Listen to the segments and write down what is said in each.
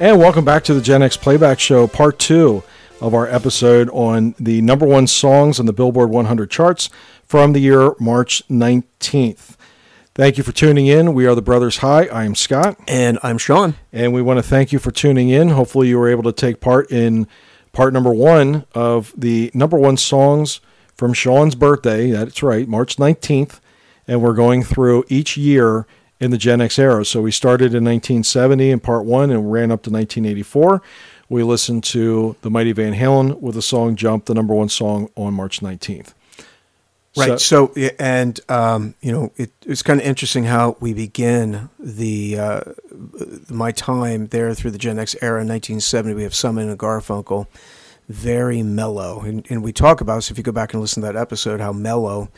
And welcome back to the Gen X Playback Show, part two of our episode on the number one songs on the Billboard 100 charts from the year March 19th. Thank you for tuning in. We are the Brothers High. I am Scott. And I'm Sean. And we want to thank you for tuning in. Hopefully, you were able to take part in part number one of the number one songs from Sean's birthday. That's right, March 19th. And we're going through each year in the Gen X era. So we started in 1970 in part one and ran up to 1984. We listened to the Mighty Van Halen with the song Jump, the number one song on March 19th. Right. So, so and um, you know, it, it's kind of interesting how we begin the uh, my time there through the Gen X era, in 1970. We have Simon and Garfunkel, very mellow, and, and we talk about. So if you go back and listen to that episode, how mellow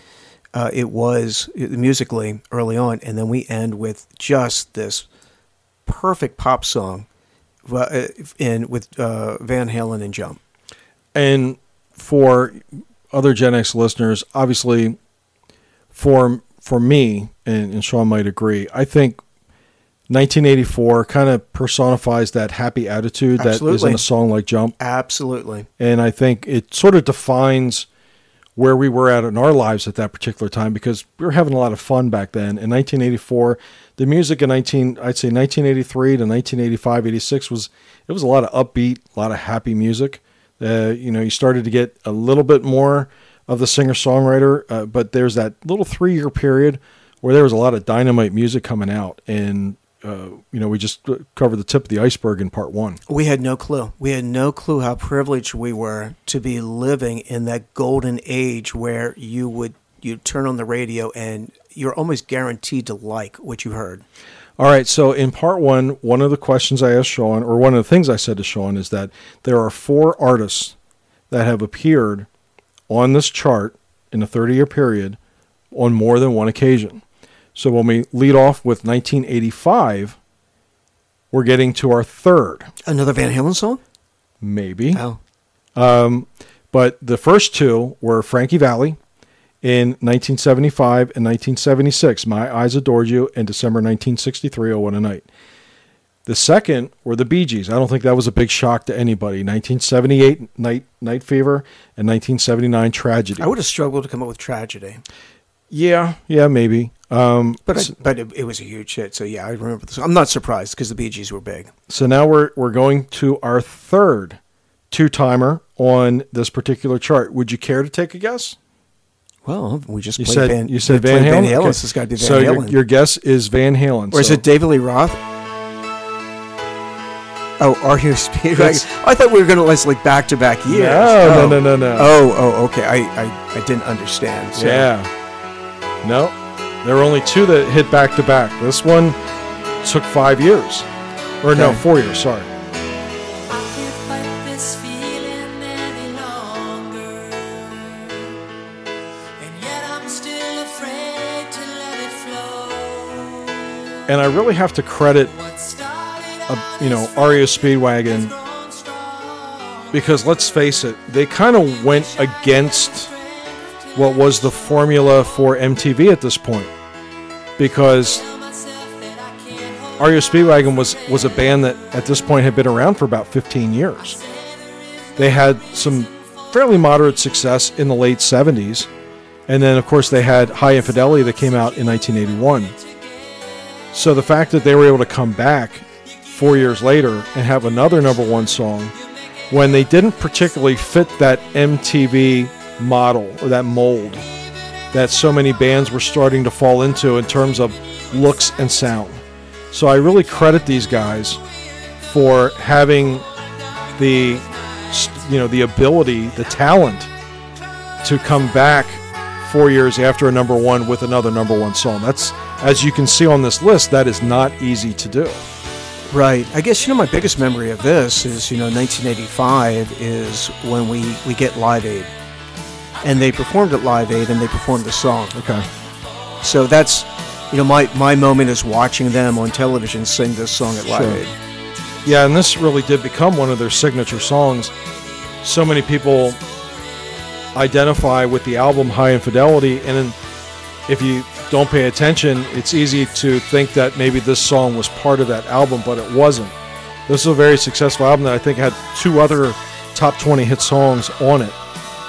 uh, it was musically early on, and then we end with just this perfect pop song, uh, in with uh, Van Halen and Jump. And for other Gen X listeners, obviously, for for me, and, and Sean might agree, I think 1984 kind of personifies that happy attitude Absolutely. that is in a song like Jump. Absolutely. And I think it sort of defines where we were at in our lives at that particular time because we were having a lot of fun back then. In 1984, the music in 19, I'd say 1983 to 1985, 86 was it was a lot of upbeat, a lot of happy music. Uh, you know, you started to get a little bit more of the singer songwriter, uh, but there's that little three year period where there was a lot of dynamite music coming out, and uh, you know, we just covered the tip of the iceberg in part one. We had no clue. We had no clue how privileged we were to be living in that golden age where you would you turn on the radio and you're almost guaranteed to like what you heard. All right. So in part one, one of the questions I asked Sean, or one of the things I said to Sean, is that there are four artists that have appeared on this chart in a 30 year period on more than one occasion. So when we lead off with 1985, we're getting to our third. Another Van Halen song? Maybe. Oh. Um, but the first two were Frankie Valli in 1975 and 1976, My Eyes Adored You, and December 1963, Oh What a Night. The second were the Bee Gees. I don't think that was a big shock to anybody. 1978, Night, Night Fever, and 1979, Tragedy. I would have struggled to come up with Tragedy. Yeah, yeah, maybe. Um, but I, but it, it, was a huge hit. So yeah, I remember this. I'm not surprised because the Bee Gees were big. So now we're we're going to our third two timer on this particular chart. Would you care to take a guess? Well, we just you said Van, you said Van Halen. Van Halen. Okay. So, Van so Halen. Your, your, guess is Van Halen. Or so. is it David Lee Roth? Oh, REO Speedwagon. I thought we were going to list like back to back years. No, oh. no, no, no, no. Oh, oh, okay. I, I, I didn't understand. So. Yeah. No, there were only two that hit back to back. This one took five years, or okay. no, four years. Sorry. and I really have to credit, a, uh, you know, REO Speedwagon because let's face it, they kind of went against what was the formula for MTV at this point because REO Speedwagon was was a band that at this point had been around for about 15 years. They had some fairly moderate success in the late 70s, and then of course they had Hi Infidelity that came out in 1981. So the fact that they were able to come back four years later and have another number one song when they didn't particularly fit that MTV model or that mold that so many bands were starting to fall into in terms of looks and sound. So I really credit these guys for having the you know the ability, the talent to come back 4 years after a number 1 with another number 1 song. That's as you can see on this list, that is not easy to do. Right. I guess you know my biggest memory of this is you know 1985 is when we we get Live Aid, and they performed at Live Aid and they performed the song. Okay. So that's you know my my moment is watching them on television sing this song at Live sure. Aid. Yeah, and this really did become one of their signature songs. So many people identify with the album Hi Infidelity, and if you don't pay attention, it's easy to think that maybe this song was part of that album, but it wasn't. this is a very successful album that I think had two other top 20 hit songs on it.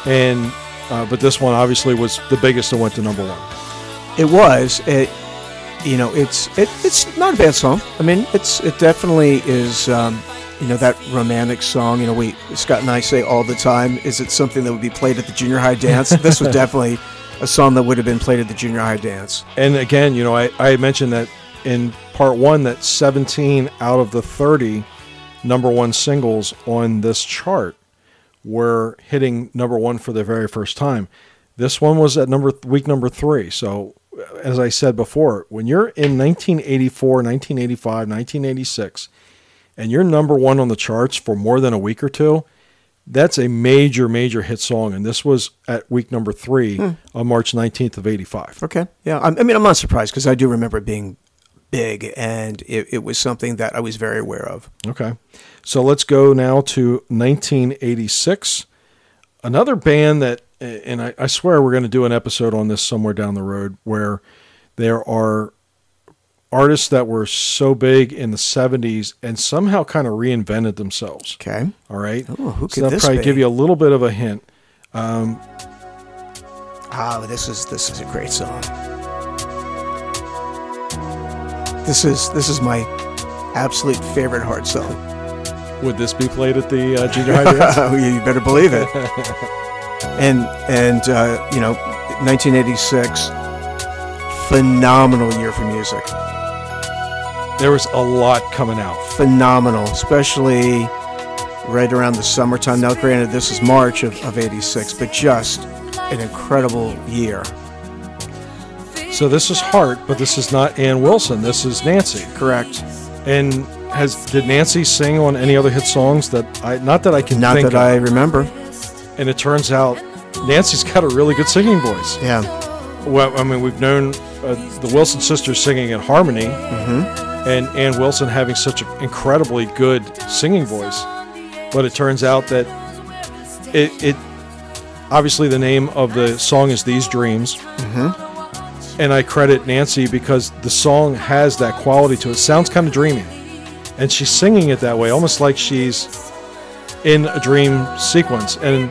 And uh, but this one obviously was the biggest and went to number one. It was. It, you know, it's it, it's not a bad song. I mean, it's it definitely is. Um, you know that romantic song. You know, we Scott and I say all the time. Is it something that would be played at the junior high dance? this was definitely a song that would have been played at the junior high dance. And again, you know, I I mentioned that in part one that 17 out of the 30 number one singles on this chart were hitting number one for the very first time. This one was at number week number three. So, as I said before, when you're in 1984, 1985, 1986, and you're number one on the charts for more than a week or two, that's a major, major hit song. And this was at week number three hmm. on March 19th of 85. Okay. Yeah. I mean, I'm not surprised because I do remember it being big and it, it was something that I was very aware of. Okay. So let's go now to 1986. Another band that, and I, I swear we're going to do an episode on this somewhere down the road where there are artists that were so big in the 70s and somehow kind of reinvented themselves. Okay. All right. Oh, who could so this probably be? give you a little bit of a hint. Um, oh, this is this is a great song. This is this is my absolute favorite Heart song. Would this be played at the uh, junior high dance? You better believe it. and and uh, you know, 1986, phenomenal year for music. There was a lot coming out. Phenomenal, especially right around the summertime. Now, granted, this is March of, of 86, but just an incredible year. So this is Heart, but this is not Ann Wilson. This is Nancy. Correct. And has did Nancy sing on any other hit songs that I not that I can not that of. I remember. And it turns out Nancy's got a really good singing voice. Yeah. Well, I mean, we've known uh, the Wilson sisters singing in harmony, mm-hmm. and Ann Wilson having such an incredibly good singing voice. But it turns out that it, it obviously the name of the song is "These Dreams." Mm-hmm and I credit Nancy because the song has that quality to it. it sounds kind of dreamy, and she's singing it that way, almost like she's in a dream sequence. And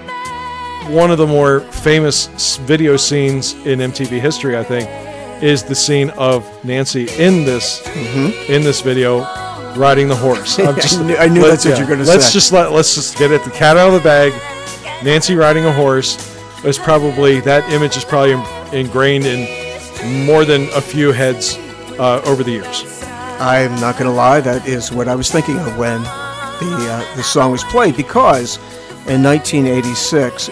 one of the more famous video scenes in MTV history, I think, is the scene of Nancy in this mm-hmm. in this video riding the horse. Just, I knew, I knew that's what you're going to say. Let's just let let's just get it the cat out of the bag. Nancy riding a horse is probably that image is probably ingrained in more than a few heads uh, over the years. I'm not going to lie, that is what I was thinking of when the uh, the song was played because in 1986,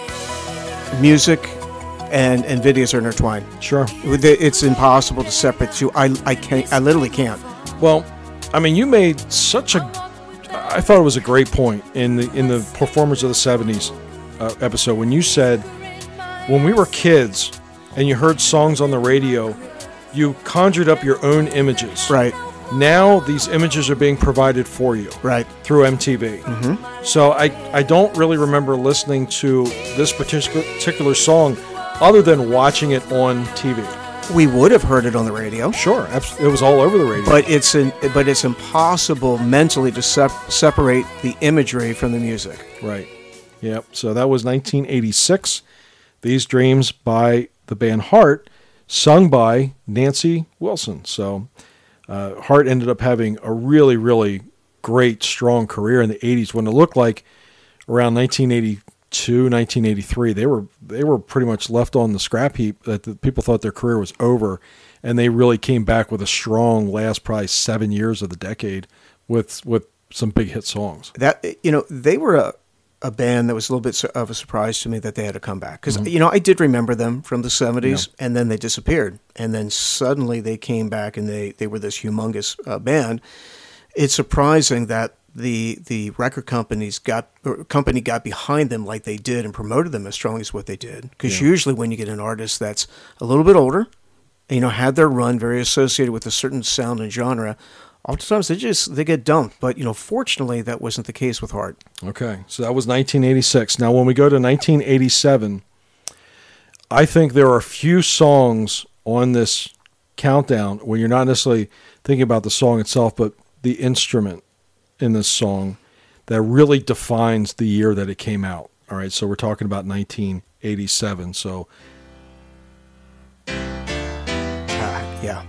music and and videos are intertwined. Sure, it's impossible to separate two. I I can't. I literally can't. Well, I mean, you made such a. I thought it was a great point in the in the performers of the 70s uh, episode when you said when we were kids and you heard songs on the radio, you conjured up your own images. Right. Now these images are being provided for you. Right. Through MTV. Mm-hmm. So I, I don't really remember listening to this particular particular song other than watching it on TV. We would have heard it on the radio. Sure, it was all over the radio. But it's an, but it's impossible mentally to sep- separate the imagery from the music. Right. Yep. So that was 1986. These Dreams by the band Heart, sung by Nancy Wilson. So uh, Heart ended up having a really, really great, strong career in the 80s when it looked like around 1982, 1983, they were they were pretty much left on the scrap heap. That the people thought their career was over, and they really came back with a strong last probably seven years of the decade with with some big hit songs. That you know they were a a band that was a little bit of a surprise to me that they had to come back because mm-hmm. you know I did remember them from the 70s yeah. and then they disappeared and then suddenly they came back and they they were this humongous uh, band. It's surprising that the the record companies got company got behind them like they did and promoted them as strongly as what they did because yeah. usually when you get an artist that's a little bit older, you know, had their run very associated with a certain sound and genre oftentimes they just they get dumped. But you know, fortunately, that wasn't the case with Heart. Okay, so that was 1986. Now, when we go to 1987, I think there are a few songs on this countdown where you're not necessarily thinking about the song itself, but the instrument in this song that really defines the year that it came out. All right, so we're talking about 1987. So, uh, yeah.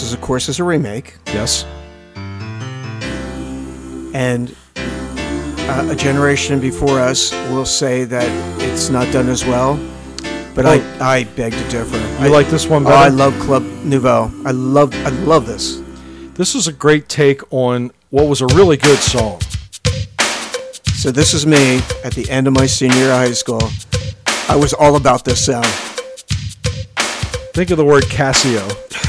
This is, of course, is a remake. Yes. And uh, a generation before us will say that it's not done as well. But well, I, I beg to differ. You I, like this one better? Oh, I love Club Nouveau. I love I love this. This is a great take on what was a really good song. So this is me at the end of my senior year of high school. I was all about this sound. Think of the word Casio.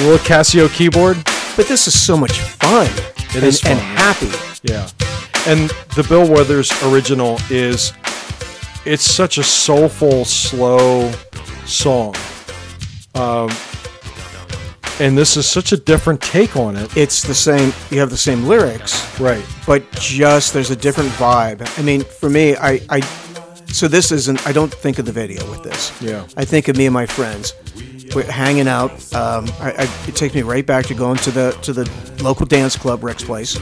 little Casio keyboard. But this is so much fun. It and, is fun. and happy. Yeah. And the Bill Withers original is it's such a soulful, slow song. Um, and this is such a different take on it. It's the same. You have the same lyrics, right? But just there's a different vibe. I mean, for me, I, I so this isn't. I don't think of the video with this. Yeah. I think of me and my friends. We're hanging out. Um, I, I, it takes me right back to going to the to the local dance club, Rick's Place,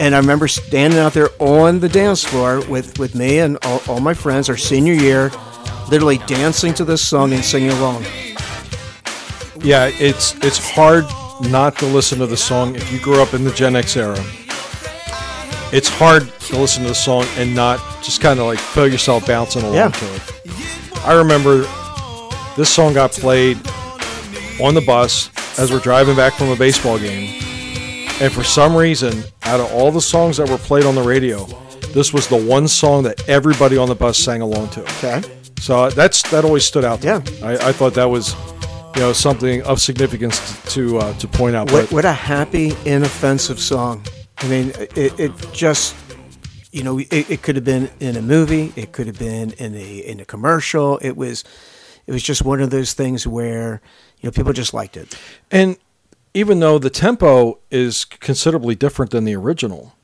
and I remember standing out there on the dance floor with with me and all, all my friends, our senior year, literally dancing to this song and singing along. Yeah, it's it's hard not to listen to the song if you grew up in the Gen X era it's hard to listen to the song and not just kind of like feel yourself bouncing along yeah. to it. I remember this song got played on the bus as we're driving back from a baseball game. And for some reason, out of all the songs that were played on the radio, this was the one song that everybody on the bus sang along to. Okay. So that's that always stood out. yeah. I, I, thought that was, you know, something of significance to uh, to point out. What, what a happy, inoffensive song. I mean, it, it just, you know, it, it could have been in a movie, it could have been in a in a commercial. It was, it was just one of those things where, you know, people just liked it. And even though the tempo is considerably different than the original,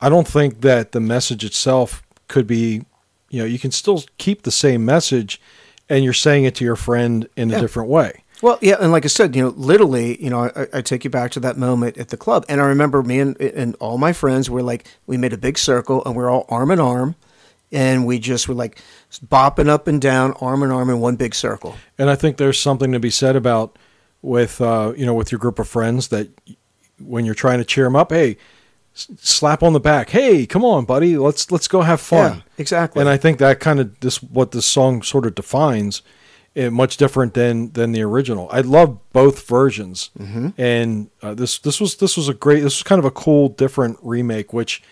I don't think that the message itself could be, you know, you can still keep the same message, and you're saying it to your friend in a different way. Well, yeah, and like I said, you know, literally, you know, I, I, take you back to that moment at the club, and I remember me and, and all my friends were like, we made a big circle, and we are all arm in arm, and we just were like bopping up and down, arm in arm in one big circle. And I think there's something to be said about with uh, you know with your group of friends that when you're trying to cheer them up, hey, slap on the back, hey, come on, buddy, let's let's go have fun. Yeah, exactly. And I think that kind of this what this song sort of defines it, much different than than the original. I love both versions, mm-hmm. and uh, this this was this was a great. This was kind of a cool, different remake, which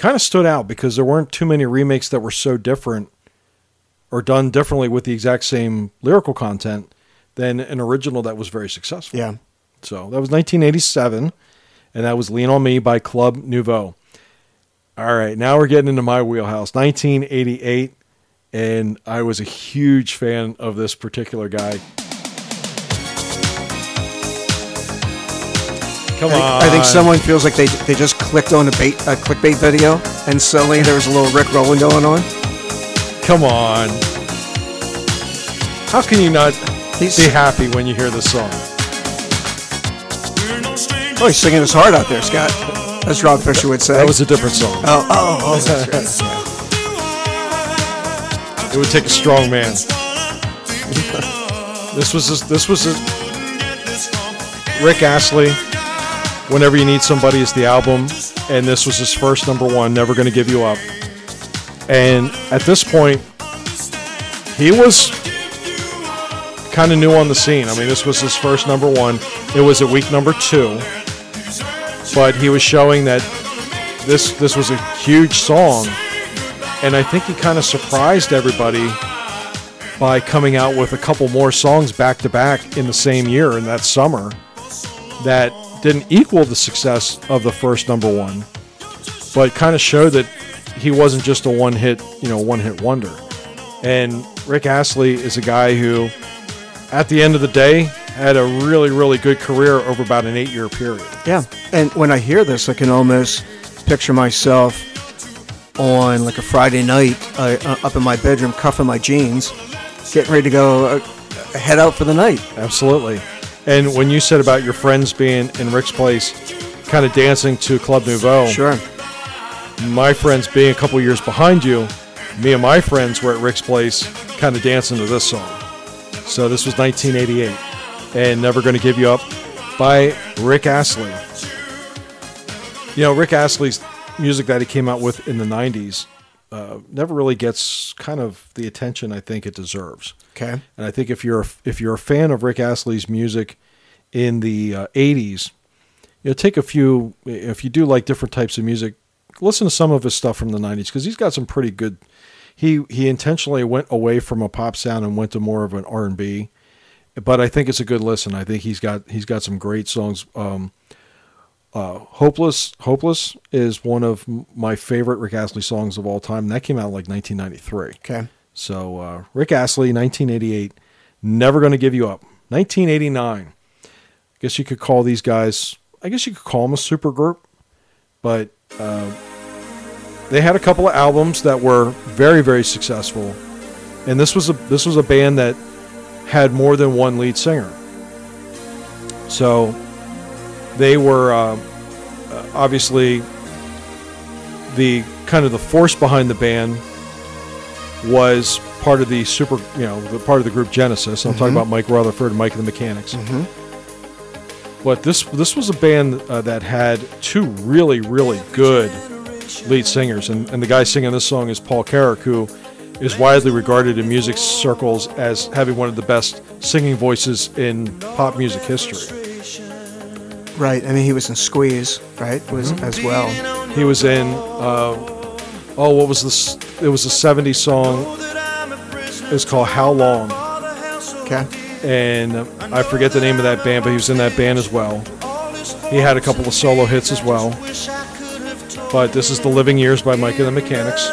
kind of stood out because there weren't too many remakes that were so different or done differently with the exact same lyrical content than an original that was very successful. Yeah. So that was 1987, and that was "Lean on Me" by Club Nouveau. All right, now we're getting into my wheelhouse. 1988 and I was a huge fan of this particular guy. Come I, on! I think someone feels like they they just clicked on a bait a clickbait video, and suddenly there was a little Rick rolling going on. Come on! How can you not he's, be happy when you hear this song? Oh, he's singing his heart out there, Scott. As Rob Fisher would say. That was a different song. Oh, oh, oh, oh that's right. It would take a strong man. this was a, this was a, Rick Astley. Whenever you need somebody is the album, and this was his first number one. Never gonna give you up. And at this point, he was kind of new on the scene. I mean, this was his first number one. It was at week number two, but he was showing that this this was a huge song and I think he kind of surprised everybody by coming out with a couple more songs back to back in the same year in that summer that didn't equal the success of the first number one, but kind of showed that he wasn't just a one hit, you know, one hit wonder. And Rick Astley is a guy who, at the end of the day, had a really, really good career over about an eight year period. Yeah. And when I hear this, I can almost picture myself on like a Friday night uh, uh, up in my bedroom, cuffing my jeans, getting ready to go uh, head out for the night. Absolutely. And when you said about your friends being in Rick's place, kind of dancing to Club Nouveau, Sure. my friends being a couple years behind you, me and my friends were at Rick's place, kind of dancing to this song. So this was 1988, and "Never Gonna Give You Up" by Rick Astley. You know, Rick Astley's music that he came out with in the 90s uh, never really gets kind of the attention I think it deserves. Okay. And I think if you're if you're a fan of Rick Astley's music in the uh, 80s, you know, take a few if you do like different types of music, listen to some of his stuff from the 90s because he's got some pretty good he he intentionally went away from a pop sound and went to more of an R&B. But I think it's a good listen. I think he's got he's got some great songs. Um, uh, "Hopeless," "Hopeless" is one of my favorite Rick Astley songs of all time. That came out like 1993. Okay. So uh, Rick Astley, 1988, "Never Gonna Give You Up." 1989. I guess you could call these guys. I guess you could call them a super group, but uh, they had a couple of albums that were very, very successful, and this was a this was a band that had more than one lead singer. So they were uh, obviously the kind of the force behind the band was part of the super, you know, the part of the group Genesis. I'm talking about Mike Rutherford and Mike and the Mechanics. But this this was a band uh, that had two really really good lead singers, and, and the guy singing this song is Paul Carrack, who is widely regarded in music circles as having one of the best singing voices in pop music history. Right. I mean, he was in Squeeze, right? Was as well. He was in, uh, oh, what was this? It was a '70s song. It was called "How Long," Okay. and I forget the name of that band, but he was in that band as well. He had a couple of solo hits as well. But this is "The Living Years" by Mike and the Mechanics,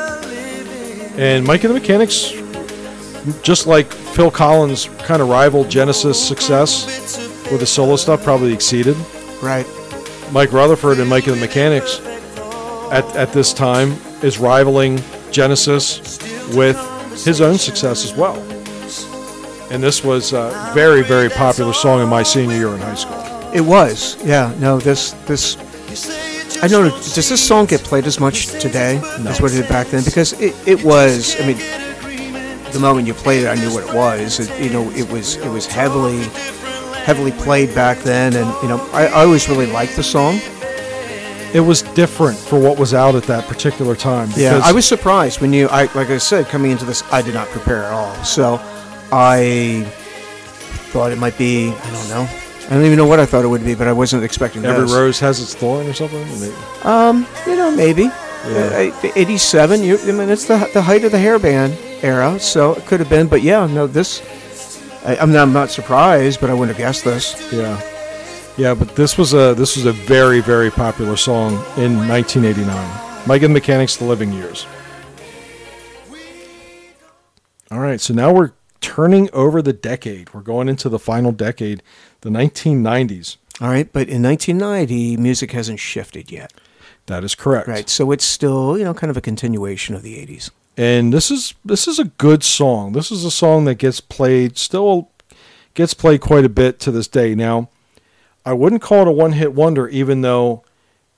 and Mike and the Mechanics, just like Phil Collins, kind of rivaled Genesis' success with the solo stuff, probably exceeded. Right. Mike Rutherford and Mike and the Mechanics at, at this time is rivaling Genesis with his own success as well. And this was a very, very popular song in my senior year in high school. It was. Yeah. No. This. This. I know. Does this song get played as much today as what it did back then? Because it, it was. I mean, the moment you played it, I knew what it was. It, you know, it was. It was heavily, heavily played back then, and you know, I, I always really liked the song. It was different for what was out at that particular time. Yeah, I was surprised when you. I like I said, coming into this, I did not prepare at all. So, I thought it might be. I don't know. I don't even know what I thought it would be, but I wasn't expecting Every this. rose has its thorn or something. Maybe. Um, you know, maybe. Yeah. Uh, 87, you, I mean, it's the, the height of the hairband era, so it could have been. But yeah, no, this, I, I'm, not, I'm not surprised, but I wouldn't have guessed this. Yeah, yeah, but this was a this was a very very popular song in 1989. Mike and the Mechanics, "The Living Years." All right, so now we're turning over the decade. We're going into the final decade, the 1990s. All right, but in 1990, music hasn't shifted yet. That is correct. Right, so it's still, you know, kind of a continuation of the 80s. And this is this is a good song. This is a song that gets played still gets played quite a bit to this day. Now, I wouldn't call it a one-hit wonder even though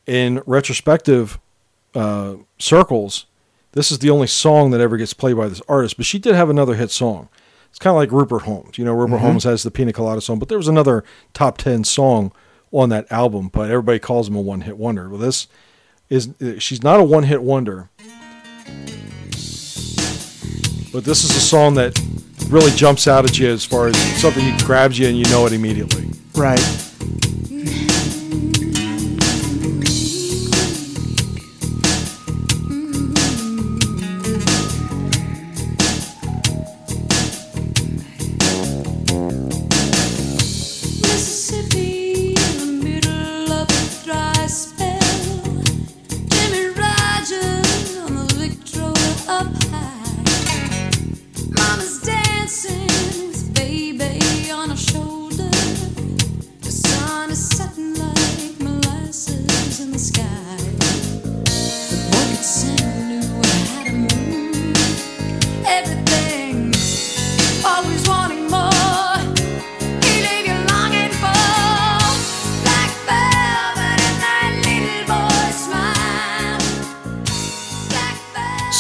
in retrospective uh, circles this is the only song that ever gets played by this artist, but she did have another hit song. It's kind of like Rupert Holmes. You know, Rupert Holmes has the Pina Colada song, but there was another top 10 song on that album, but everybody calls him a one hit wonder. Well, this is, she's not a one hit wonder, but this is a song that really jumps out at you as far as something that grabs you and you know it immediately. Right.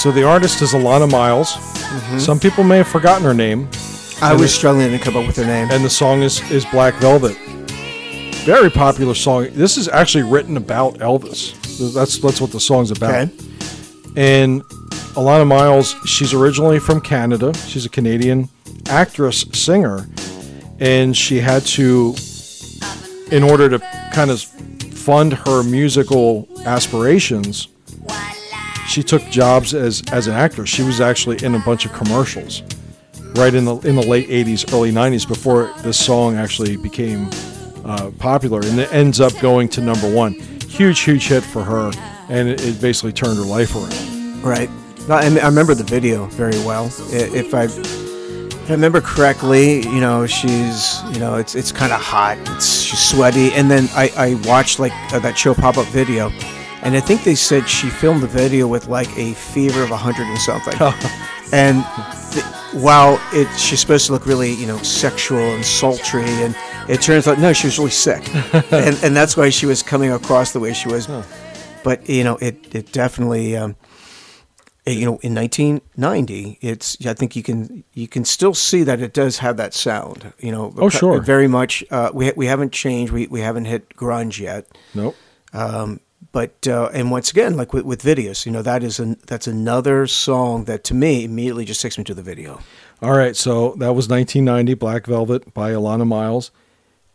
So the artist is Alannah Myles. Mm-hmm. Some people may have forgotten her name, I was it- struggling to come up with her name. and the song is is Black Velvet. Very popular song. This is actually written about Elvis. That's that's what the song's about. okay. And Alannah Myles, she's originally from Canada. She's a Canadian actress, singer, and she had to, in order to kind of fund her musical aspirations, she took jobs as as an actress. She was actually in a bunch of commercials, right in the in the late '80s, early '90s, before this song actually became uh, popular, and it ends up going to number one. Huge, huge hit for her, and it, it basically turned her life around. Right. I, I remember the video very well. If I, if I remember correctly, you know, she's, you know, it's it's kind of hot. It's she's sweaty, and then I, I watched like uh, that show pop up video, and I think they said she filmed the video with like a fever of hundred and something. and th- while it she's supposed to look really, you know, sexual and sultry, and it turns out no, she was really sick, and and that's why she was coming across the way she was. But you know, it it definitely. Um, you know in 1990 it's i think you can you can still see that it does have that sound you know Oh, sure. very much uh, we, we haven't changed we, we haven't hit grunge yet Nope. But uh, and once again like with, with videos you know that is an that's another song that to me immediately just takes me to the video All right, so that was 1990, Black Velvet by Alannah Myles.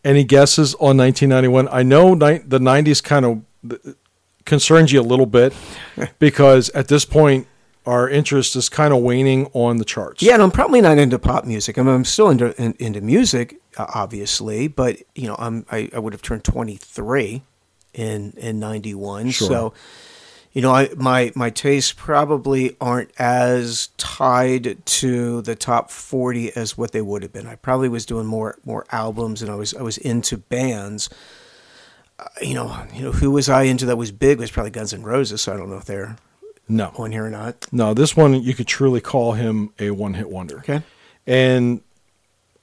Any guesses on 1991? I know ni- the 90s kind of concerns you a little bit because at this point, our interest is kind of waning on the charts. yeah and i'm probably not into pop music i mean i'm still into in, into music uh, obviously but you know i'm I, I would have turned 23 in in 91 Sure. so you know, I, my my tastes probably aren't as tied to the top forty as what they would have been. I probably was doing more more albums, and I was I was into bands. Uh, you know, you know, who was I into that was big was probably Guns N' Roses. So I don't know if they're No. on here or not. No, this one, you could truly call him a one hit wonder. Okay, and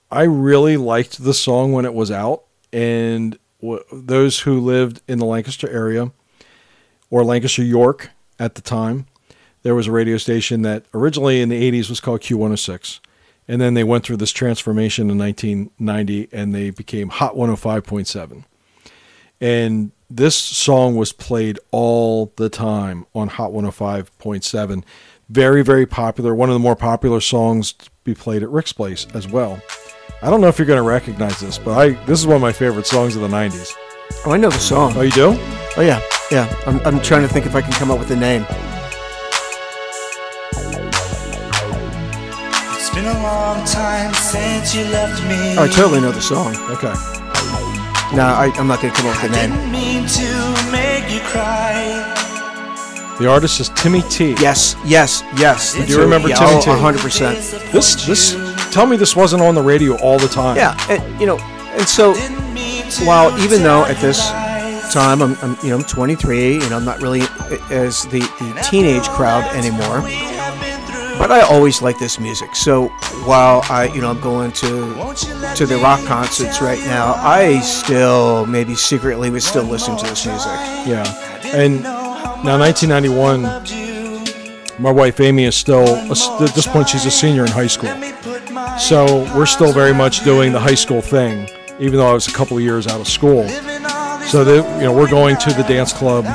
I really liked the song when it was out. And those who lived in the Lancaster area or Lancaster, York at the time, there was a radio station that originally in the 80s was called Q106. And then they went through this transformation in 1990 and they became Hot 105.7. And this song was played all the time on Hot 105.7. Very, very popular. One of the more popular songs to be played at Rick's Place as well. I don't know if you're going to recognize this, but I this is one of my favorite songs of the 90s. oh, I know the song. Oh, you do? Oh yeah, yeah. I'm I'm trying to think if I can come up with the name. It's been a long time since you left me. Oh, I totally know the song. Okay. No, I, I'm not gonna come up with the name. Didn't mean to make you cry. The artist is Timmy T. Yes, yes, yes. Do you remember yeah, Timmy oh, T? 100. percent This this tell me this wasn't on the radio all the time. Yeah, and, you know, and so Didn't mean to while even though at this time I'm, I'm you know I'm 23 and I'm not really as the, the teenage crowd anymore, We have been through. but I always like this music. So while I you know I'm going to Won't you let to the rock concerts right now, I still maybe secretly was still listening to this music. Yeah. And now 1991 my wife Amy is still at this point she's a senior in high school. So we're still very much doing the high school thing, even though I was a couple of years out of school. living all this So that you know, we're going to the dance club,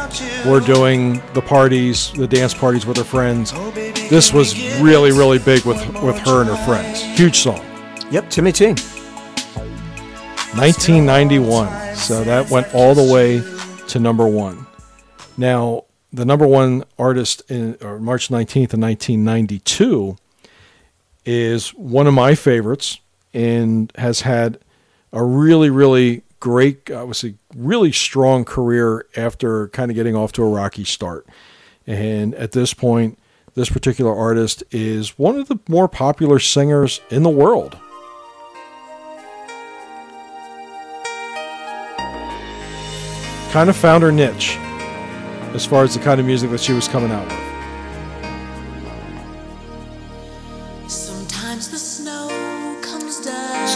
we're doing the parties, the dance parties with her friends. This was really, really big with with her and her friends. Huge song. Yep, Timmy T. 1991. So that went all the way to number one. Now, the number one artist in or March 19th of 1992 is one of my favorites and has had a really, really great, say, really strong career after kind of getting off to a rocky start. And at this point, this particular artist is one of the more popular singers in the world. kind of found her niche as far as the kind of music that she was coming out with.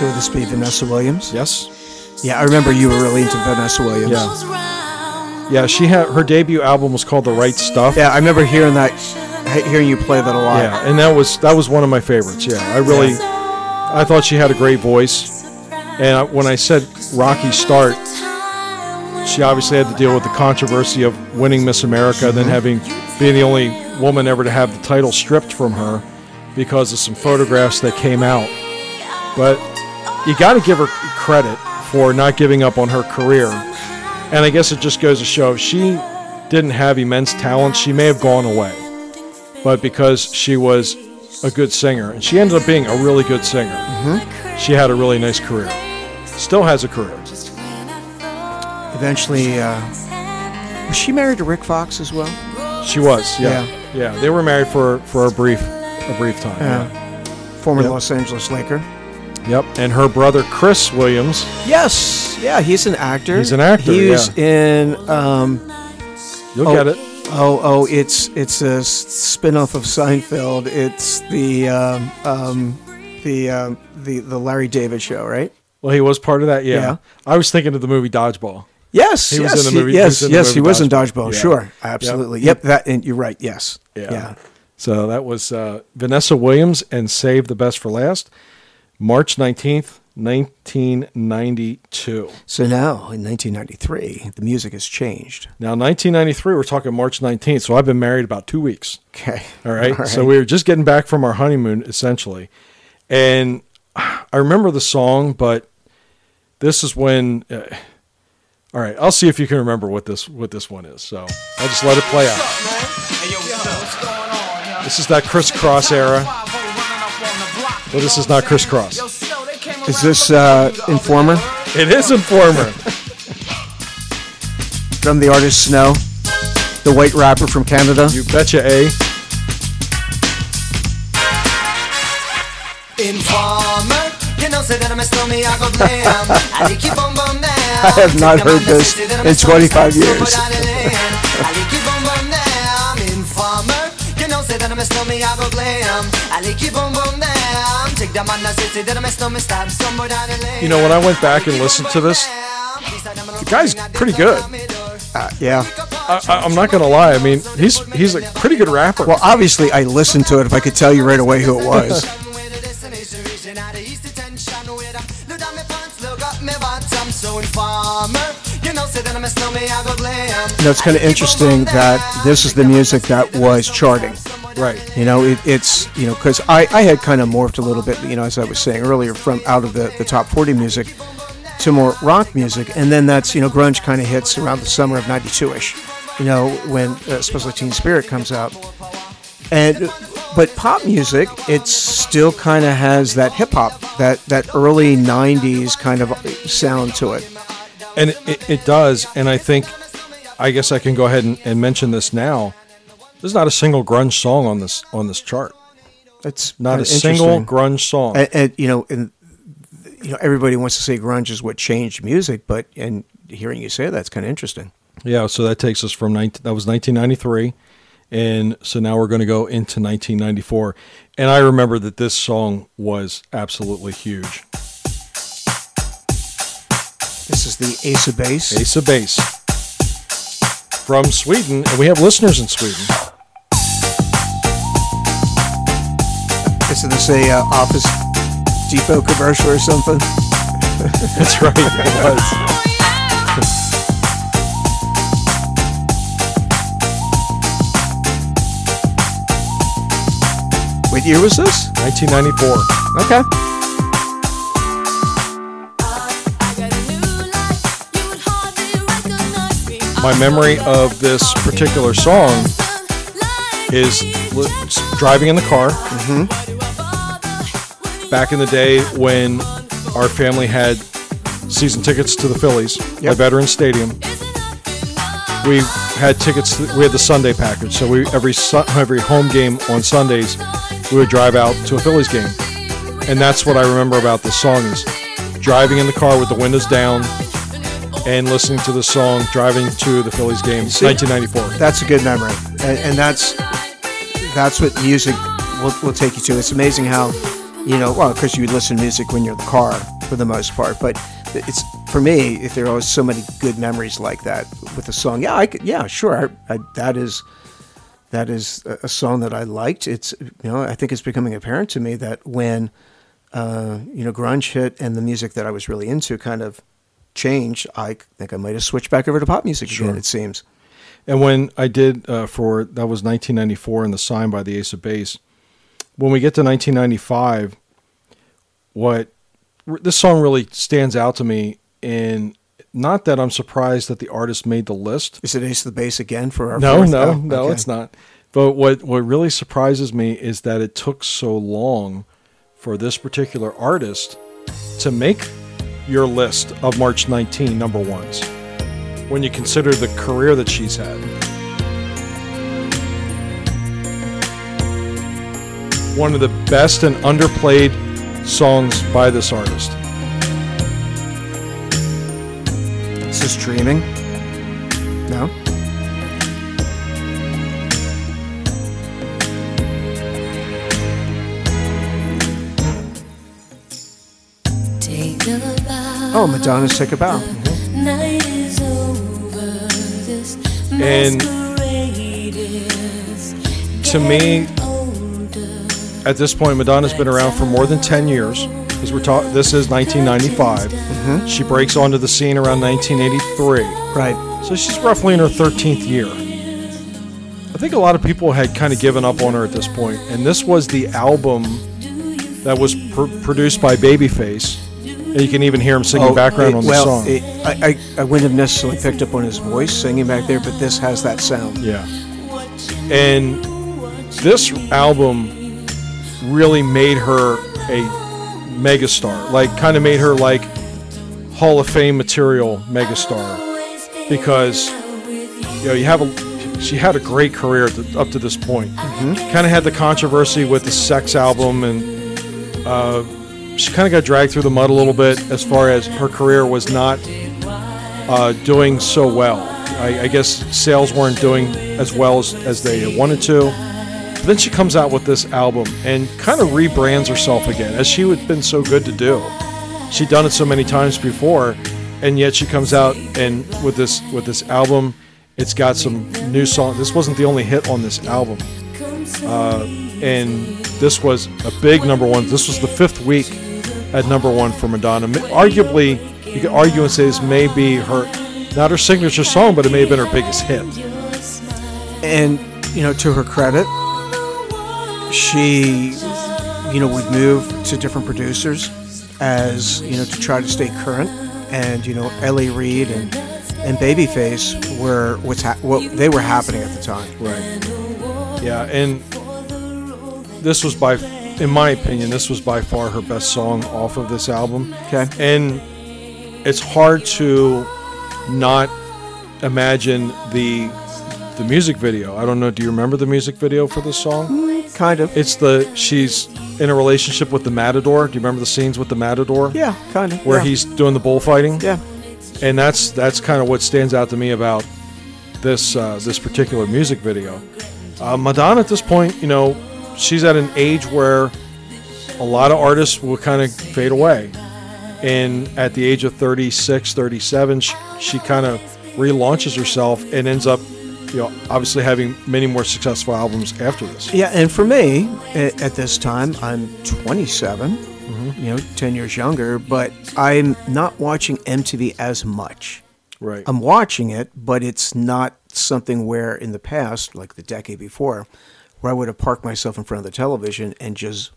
Would this be Vanessa Williams? Yes? Yeah, I remember you were really into Vanessa Williams. Yeah. Yeah, she had her debut album was called The Right Stuff. Yeah, I remember hearing that hearing you play that a lot. Yeah, and that was that was one of my favorites. Yeah, I really, I thought she had a great voice, and I, when I said Rocky Start, she obviously had to deal with the controversy of winning Miss America, then mm-hmm. having being the only woman ever to have the title stripped from her because of some photographs that came out. But you got to give her credit for not giving up on her career, and I guess it just goes to show if she didn't have immense talent, she may have gone away. But because she was a good singer, and she ended up being a really good singer, she had a really nice career. Still has a career. Eventually, uh, was she married to Rick Fox as well? She was, yeah, yeah. They were married for for a brief a brief time. Yeah. Former Yep. Los Angeles Laker. Yep. And her brother Chris Williams. Yes, yeah, he's an actor. He's an actor, He's was in. Um, You'll Oh. get it. oh, oh, it's it's a spin-off of Seinfeld. It's the um, um, the um, the the Larry David show, right? Well, he was part of that. Yeah. Yeah. I was thinking of the movie Dodgeball. Yes, He was yes, in the movie- yes, was yes, movie he was in Dodgeball. Dodgeball. Yeah. Sure, absolutely. Yep, that. And you're right. Yes. Yeah. Yeah. So that was uh, Vanessa Williams and Save the Best for Last, March 19th, 1992. So now in 1993, the music has changed. Now, 1993, we're talking March 19th, so I've been married about two weeks. Okay. All right. All So we were just getting back from our honeymoon, essentially. And I remember the song, but this is when. Uh, all right, I'll see if you can remember what this what this one is. So I'll just let it play out. This is that Kris Kross era. Well, this is not Kris Kross. Is this uh, Informer It is Informer. from the artist Snow, the white rapper from Canada? You betcha, A. Informer, you know, say that I'm a stormy, I go blam. I like you bum bum down. I have not heard this in 25 years. I like you bum bum down. Informer, you know, say that I'm a stormy, I go blam. I like you bum bum down. You know, when I went back and listened to this, the guy's pretty good. Uh, yeah. I, I, I'm not gonna lie. I mean, he's he's a pretty good rapper. Well, obviously, I listened to it. If I could tell you right away who it was. You know, it's kind of interesting that this is the music that was charting. right. You know, it, it's, you know, because I, I had kind of morphed a little bit, you know, as I was saying earlier, from out of the, the top 40 music to more rock music. And then that's, you know, grunge kind of hits around the summer of 92 ish, you know, when uh, especially Teen Spirit comes out. And, but pop music, it still kind of has that hip hop, that, that early 90s kind of sound to it. And it, it does. And I think, I guess I can go ahead and, and mention this now. There's not a single grunge song on this on this chart. It's Not a single grunge song. and, and you know, and you know, everybody wants to say grunge is what changed music, but and hearing you say that's kind of interesting. Yeah, so that takes us from 19, that was 1993, and so now we're going to go into 1994. And I remember that this song was absolutely huge. Is the Ace of Base. Ace of Base from Sweden, and we have listeners in Sweden. Is this a uh, Office Depot commercial or something? That's right, it was. What year was this? 1994. Okay. My memory of this particular song is driving in the car mm-hmm. back in the day when our family had season tickets to the Phillies Yep. at Veterans Stadium. We had tickets. We had the Sunday package, so we every every home game on Sundays we would drive out to a Phillies game, and that's what I remember about this song is driving in the car with the windows down and listening to the song driving to the Phillies game, See? 1994. That's a good memory, and, and that's that's what music will, will take you to. It's amazing how, you know, well, because you listen to music when you're in the car for the most part, but it's for me. If there are so many good memories like that with a song, yeah, I could, yeah, sure, I, I, that is that is a, a song that I liked. It's you know I think it's becoming apparent to me that when uh, you know grunge hit and the music that I was really into kind of changed, I think I might have switched back over to pop music Sure. again. It seems. And when I did uh, for that was 1994 and the sign by the Ace of Base. When we get to 1995, what this song really stands out to me in not that I'm surprised that the artist made the list. Is it Ace of the Base again for our No, no, Oh, no, okay. it's not. But what what really surprises me is that it took so long for this particular artist to make your list of March 19 number ones. When you consider the career that she's had. One of the best and underplayed songs by this artist. This Is dreaming? No. Oh, Madonna's Take a Bow. Night is over. This And to me, at this point, Madonna's been around for more than 10 years. Because we're talking, this is 1995. Mm-hmm. She breaks onto the scene around 1983. Right. So she's roughly in her 13th year. I think a lot of people had kind of given up on her at this point, and this was the album that was pr- produced by Babyface. You can even hear him singing background it- on the well, song. it- I, I, I wouldn't have necessarily picked up on his voice singing back there, but this has that sound. Yeah. And this album really made her a megastar. Like, kind of made her like Hall of Fame material megastar. Because, you know, you have a. She had a great career to, up to this point. Kind of had the controversy with the Sex album, and uh, she kind of got dragged through the mud a little bit as far as her career was not uh, doing so well. I, I guess sales weren't doing as well as, as they wanted to. But then she comes out with this album and kind of rebrands herself again, as she had been so good to do. She'd done it so many times before, and yet she comes out and with this with this album, it's got some new songs. This wasn't the only hit on this album, uh, and this was a big number one. This was the fifth week at number one for Madonna. Arguably, you could argue and say this may be her, not her signature song, but it may have been her biggest hit. And, you know, to her credit, she, you know, would move to different producers as, you know, to try to stay current. And, you know, L.A. Reid and, and Babyface were what's ha- what they were happening at the time. Right. Yeah, and this was by, in my opinion, this was by far her best song off of this album. Okay. And it's hard to not imagine the the music video. I don't know. Do you remember the music video for this song? Kind of. It's the she's in a relationship with the matador. Do you remember the scenes with the matador? Yeah, kind of. Where yeah. he's doing the bullfighting. Yeah. and that's that's kind of what stands out to me about this uh, this particular music video. Uh, Madonna at this point, you know, she's at an age where a lot of artists will kind of fade away, and at the age of 36, 37, she, she kind of relaunches herself and ends up, you know, obviously having many more successful albums after this. Yeah, and for me, at, at this time, I'm 27, mm-hmm. you know, 10 years younger, but I'm not watching MTV as much. Right. I'm watching it, but it's not something where in the past, like the decade before, where I would have parked myself in front of the television and just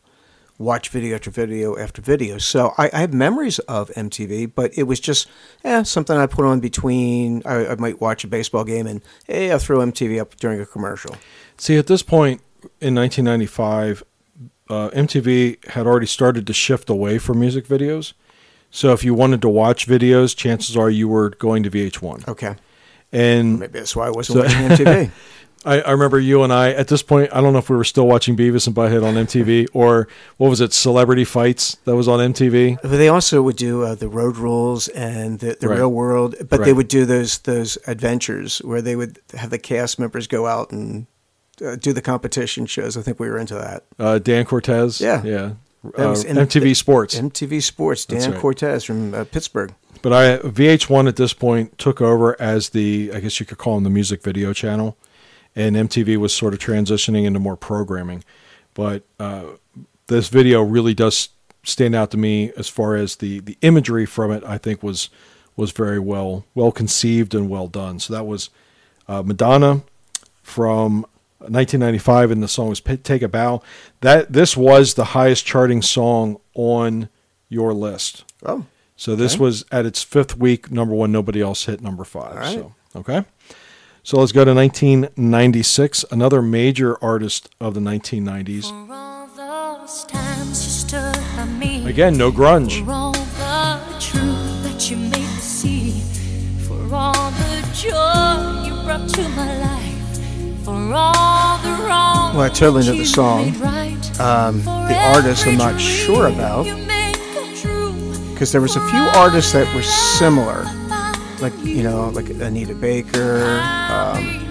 watch video after video after video. So I, I have memories of MTV, but it was just eh, something I put on between. I, I might watch a baseball game and hey, I'll throw MTV up during a commercial. See, at this point in 1995, uh, MTV had already started to shift away from music videos. So if you wanted to watch videos, chances are you were going to VH1. Okay. And Maybe that's why I wasn't So- watching MTV. I, I remember you and I, at this point, I don't know if we were still watching Beavis and Butthead on MTV or what was it, Celebrity Fights that was on MTV. But they also would do uh, the road rules and the, the Right. real world, but they would do those those adventures where they would have the cast members go out and uh, do the competition shows. I think we were into that. Uh, Dan Cortez. Yeah. Yeah. That Uh, was MTV Sports. MTV Sports, Dan right. Cortez from uh, Pittsburgh. But I VH1 at this point took over as the I guess you could call them the music video channel, and MTV was sort of transitioning into more programming. But uh, this video really does stand out to me as far as the the imagery from it. I think was was very well well conceived and well done. So that was uh, Madonna from 1995, and the song was "Take a Bow." That this was the highest charting song on your list. Oh, so this Okay. was at its fifth week, number one. Nobody else hit number five. All right. So okay. So let's go to 1996. Another major artist of the 1990s. For all those times you stood by me. Again, no grunge. For all the truth that you made me see. For all the joy you brought to my life. For all the wrong. Well, I totally know the song. right. Um, the artist I'm not sure about you made come true. because there was a few artists that were similar, like you know, like Anita Baker. Um,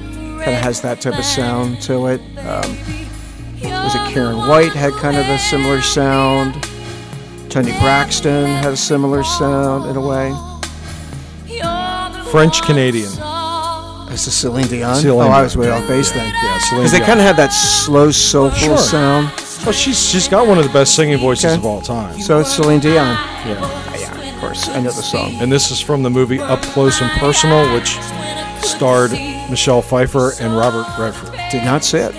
kind of has that type of sound to it. Um, was it Karyn White had kind of a similar sound? Toni Braxton had a similar sound in a way. French Canadian. Is this Celine Dion? Celine oh, I was way off base then. Yeah, Celine Because they kind of have that slow, soulful Sure. sound. Well, she's she's got one of the best singing voices Okay. of all time. So it's Celine Dion. Yeah. Of course. I know the song. And this is from the movie Up Close and Personal, which starred Michelle Pfeiffer and Robert Redford. Did not say it.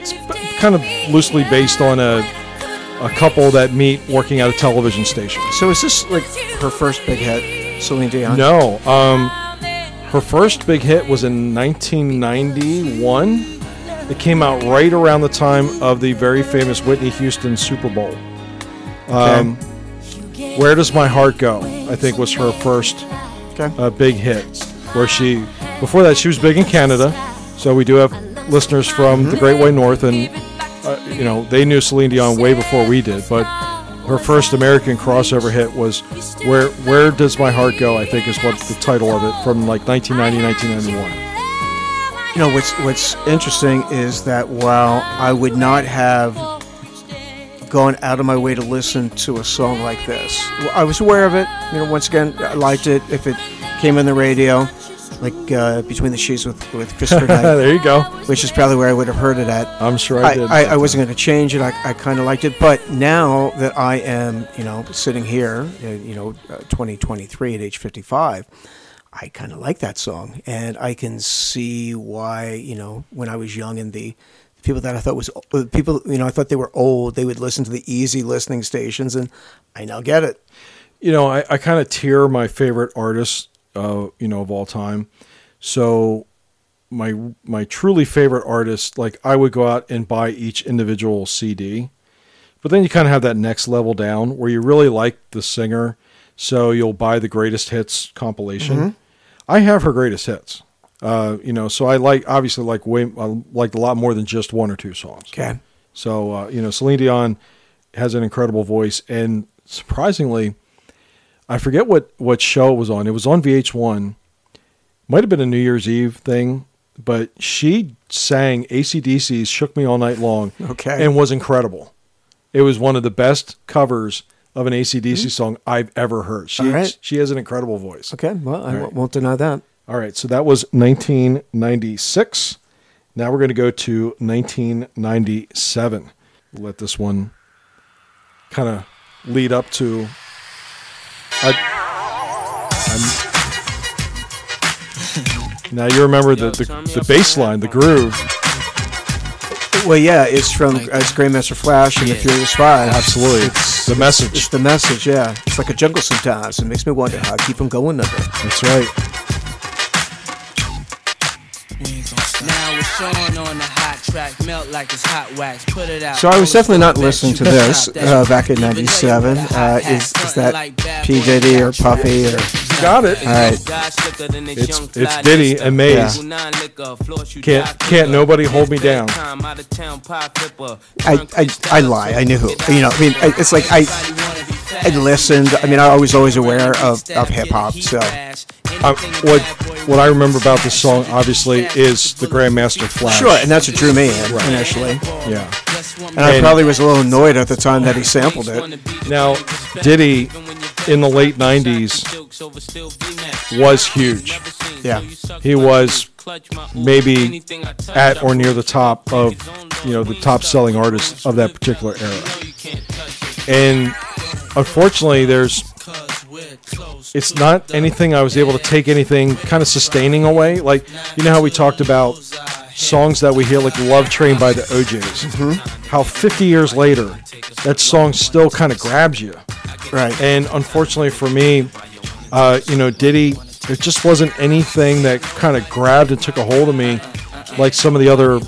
It's kind of loosely based on a a couple that meet working at a television station. So is this like her first big hit, Celine Dion? No, um, her first big hit was in 1991. It came out right around the time of the very famous Whitney Houston Super Bowl. Um, Where Does My Heart Go? I think was her first Okay. uh, big hit. Where she, before that, she was big in Canada. So we do have listeners from the Great White North, and uh, you know they knew Celine Dion way before we did. But her first American crossover hit was "Where Where Does My Heart Go?" I think is what the title of it from like 1990, 1991. You know what's what's interesting is that while I would not have gone out of my way to listen to a song like this, I was aware of it. You know, once again, I liked it. If it came on the radio, like uh, Between the Sheets with with Christopher Knight, there you go. which is probably where I would have heard it at. I'm sure I, I, did. I, I wasn't going to change it. I, I kind of liked it, but now that I am, you know, sitting here, uh, you know, uh, 2023 at age 55, I kind of like that song, and I can see why, you know, when I was young in the people that I thought was uh, people, you know, I thought they were old, they would listen to the easy listening stations, and I now get it. you know, I, I kind of tier my favorite artists, uh, you know, of all time. So my my truly favorite artist, like I would go out and buy each individual CD, but then you kind of have that next level down where you really like the singer, so you'll buy the greatest hits compilation. I have her greatest hits, uh, you know, so I like obviously like way I liked a lot more than just one or two songs. Okay. So uh, you know, Celine Dion has an incredible voice, and surprisingly, I forget what what show it was on. It was on VH1. Might have been a New Year's Eve thing, but she sang AC/DC's "Shook Me All Night Long" Okay. and was incredible. It was one of the best covers of an ACDC song I've ever heard. She Mm-hmm. Right. she has an incredible voice. Okay. Well, I right. won't deny that. All right, so that was 1996. Now we're going to go to 1997. We'll let this one kind of lead up to. I, I'm- now you remember the, the, the bass line, the groove. Well, yeah, it's from uh, it's Grandmaster Flash and the Furious Five. Absolutely. It's The message. It's the message, yeah. It's like a jungle sometimes. It makes me wonder how I keep them going under. That's right. Now it's showing on the hot track, melt like it's hot wax. Put it out. So I was definitely not listening to this uh, back in '97. Uh, is is that P Diddy or Puffy or? Got it. All right. It's it's Diddy and Mase. Can't can't nobody hold me down. I, I, I lie. I knew who. You know, I mean, I- it's like I I listened. I mean, I was always aware of, of hip hop. So what what I remember about this song, obviously, is the Grandmaster Flash. sure, and that's what drew me in initially. Yeah. And I probably was a little annoyed at the time that he sampled it. Now, Diddy in the late '90s was huge. Yeah. He was maybe at or near the top of you know the top selling artists of that particular era. And unfortunately, there's it's not anything I was able to take anything kind of sustaining away. Like you know how we talked about songs that we hear like Love Train by the O'Jays. Mm-hmm. How 50 years later, that song still kind of grabs you. Right. And unfortunately for me, uh, you know, Diddy, there just wasn't anything that kind of grabbed and took a hold of me like some of the other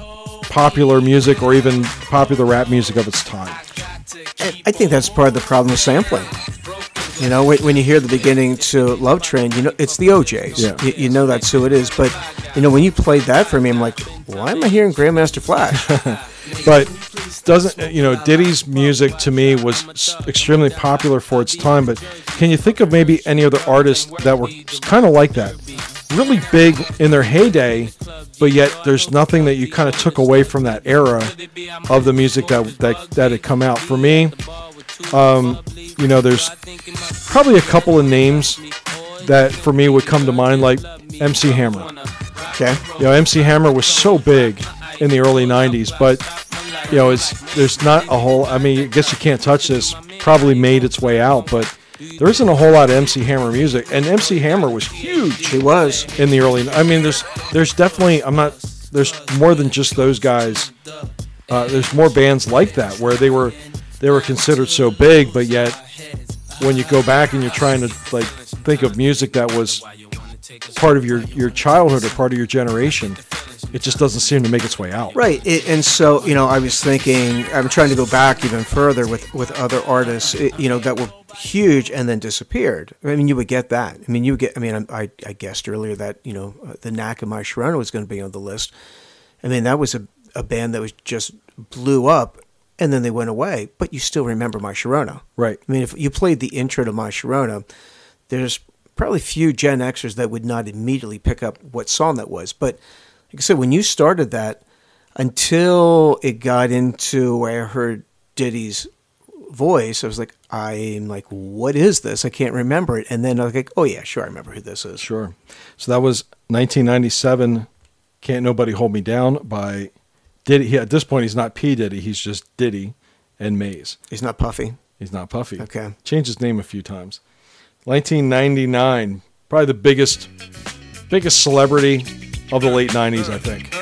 popular music or even popular rap music of its time. I think that's part of the problem with sampling. You know, when, you hear the beginning to Love Train, you know it's the O'Jays. Yeah. You, you, know that's who it is. But you know, when you played that for me, I'm like, why am I hearing Grandmaster Flash? but doesn't you know Diddy's music to me was extremely popular for its time. But can you think of maybe any other artists that were kind of like that, really big in their heyday, but yet there's nothing that you kind of took away from that era of the music that that that had come out. For me, um, you know, there's probably a couple of names that for me would come to mind, like MC Hammer. Okay. You know, MC Hammer was so big in the early '90s, but you know, it's there's not a whole. I mean, I guess you can't touch this. Probably made its way out, but there isn't a whole lot of MC Hammer music. And MC Hammer was huge. He was in the early. I mean, there's there's definitely. I'm not. There's more than just those guys. Uh, there's more bands like that where they were they were considered so big, but yet when you go back and you're trying to like think of music that was part of your your childhood or part of your generation, it just doesn't seem to make its way out. Right, it, and so you know, I was thinking, I'm trying to go back even further with with other artists, you know, that were huge and then disappeared. I mean, you would get that. I mean, you would get. I mean, I, I guessed earlier that you know uh, the Knack of My Sharona was going to be on the list. I mean, that was a a band that was just blew up and then they went away. But you still remember My Sharona. Right. I mean, if you played the intro to My Sharona, there's probably few Gen Xers that would not immediately pick up what song that was. But like I said, when you started that, until it got into where I heard Diddy's voice, I was like, I'm like, what is this? I can't remember it. And then I was like, oh yeah, sure, I remember who this is. Sure. So that was 1997. Can't Nobody Hold Me Down by Diddy. He, at this point, he's not P Diddy. He's just Diddy and Mase. He's not Puffy. He's not Puffy. Okay. Changed his name a few times. 1999, probably the biggest, biggest celebrity of the late 90s, I think.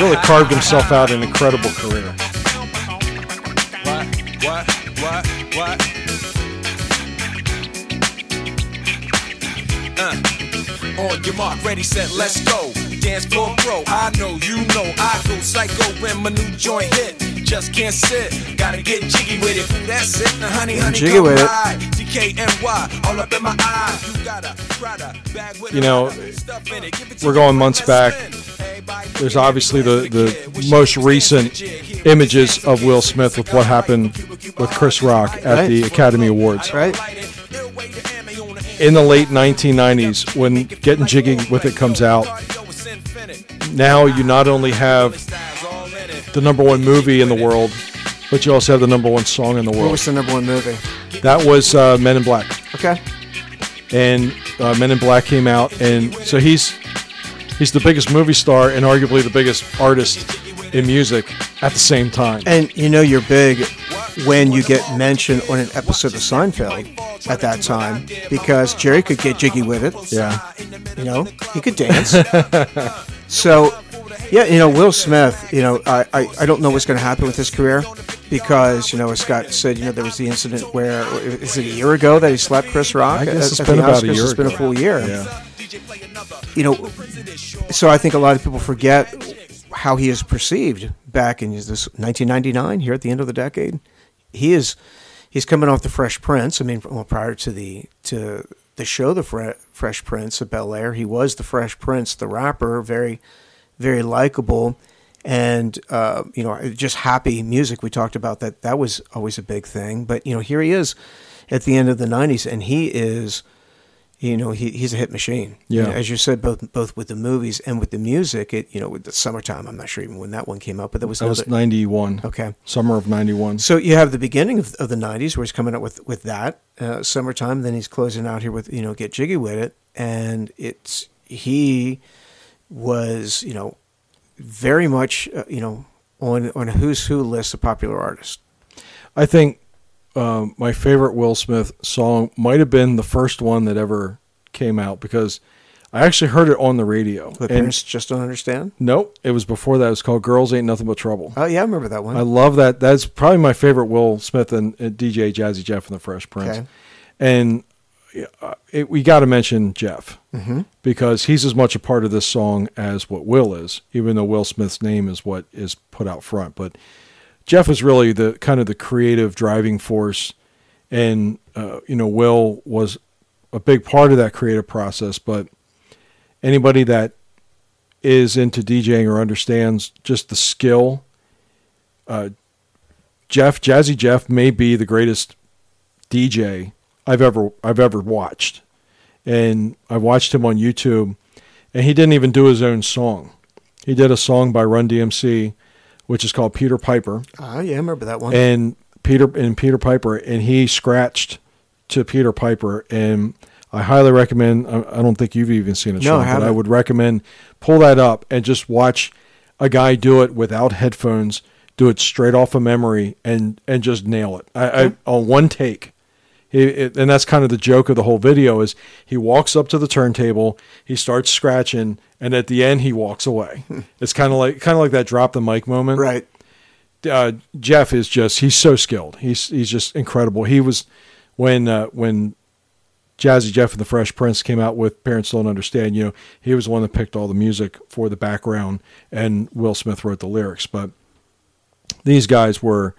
Really carved himself out an incredible career. What? What? What? Uh. On your mark, ready, set, let's go dance floor pro. I know, you know, I go psycho when my new joint hit. Just can't sit, gotta get jiggy with it. Ooh, that's it, now honey, honey, jiggy with it. DKNY, all up in my eyes. You got a Prada bag with you know, we're going months back. There's obviously the, the most recent images of Will Smith with what happened with Chris Rock at right. the Academy Awards. Right in the late 1990s when Getting Jiggy with It comes out, now you not only have the number one movie in the world, but you also have the number one song in the world. What was the number one movie? That was uh, Men in Black. Okay. And uh, Men in Black came out, and so he's he's the biggest movie star and arguably the biggest artist in music at the same time. And you know you're big when you get mentioned on an episode of Seinfeld at that time because Jerry could get jiggy with it. Yeah. You know, he could dance. so, yeah, you know, Will Smith, you know, I, I, I don't know what's going to happen with his career because, you know, as Scott said, you know, there was the incident where, is it a year ago that he slapped Chris Rock? I guess it's been about a year It's been a full year. Yeah. You know, so I think a lot of people forget how he is perceived back in this 1999 here at the end of the decade he is he's coming off the Fresh Prince. I mean, well, prior to the to the show, the Fre- Fresh Prince of Bel Air, he was the Fresh Prince, the rapper, very very likable, and uh, you know, just happy music. We talked about that. That was always a big thing. But you know, here he is at the end of the '90s, and he is you know he, he's a hit machine. Yeah. You know, as you said, both both with the movies and with the music. It you know with the summertime. I'm not sure even when that one came out, but there was That was 91. Okay. Summer of 91. So you have the beginning of, of the '90s where he's coming out with with that uh, summertime. Then he's closing out here with you know get jiggy with it, and it's he was you know very much uh, you know on on a who's who list of popular artists. I think um, my favorite Will Smith song might have been the first one that ever came out because I actually heard it on the radio. The And parents just don't understand. nope, it was before that. It was called "Girls Ain't Nothing But Trouble." Oh yeah, I remember that one. I love that. That's probably my favorite Will Smith and, and DJ Jazzy Jeff and the Fresh Prince. Okay. And uh, it, we got to mention Jeff because he's as much a part of this song as what Will is, even though Will Smith's name is what is put out front. But Jeff is really the kind of the creative driving force, and uh, you know Will was a big part of that creative process. But anybody that is into DJing or understands just the skill, uh, Jeff Jazzy Jeff may be the greatest DJ I've ever I've ever watched, and I watched him on YouTube, and he didn't even do his own song. He did a song by Run DMC, which is called Peter Piper, Ah, yeah, I remember that one. and Peter and Peter Piper, and he scratched to Peter Piper, and I highly recommend. I, I don't think you've even seen it, No, Sean, I but I would recommend pull that up and just watch a guy do it without headphones, do it straight off of memory, and and just nail it. I, I on one take. He, it, and that's kind of the joke of the whole video is he walks up to the turntable, he starts scratching, and at the end he walks away. it's kind of like kind of like that drop the mic moment right. uh, Jeff is just he's so skilled. He's he's just incredible. He was when uh, when Jazzy Jeff and the Fresh Prince came out with Parents Don't Understand. You know, he was the one that picked all the music for the background, and Will Smith wrote the lyrics. But these guys were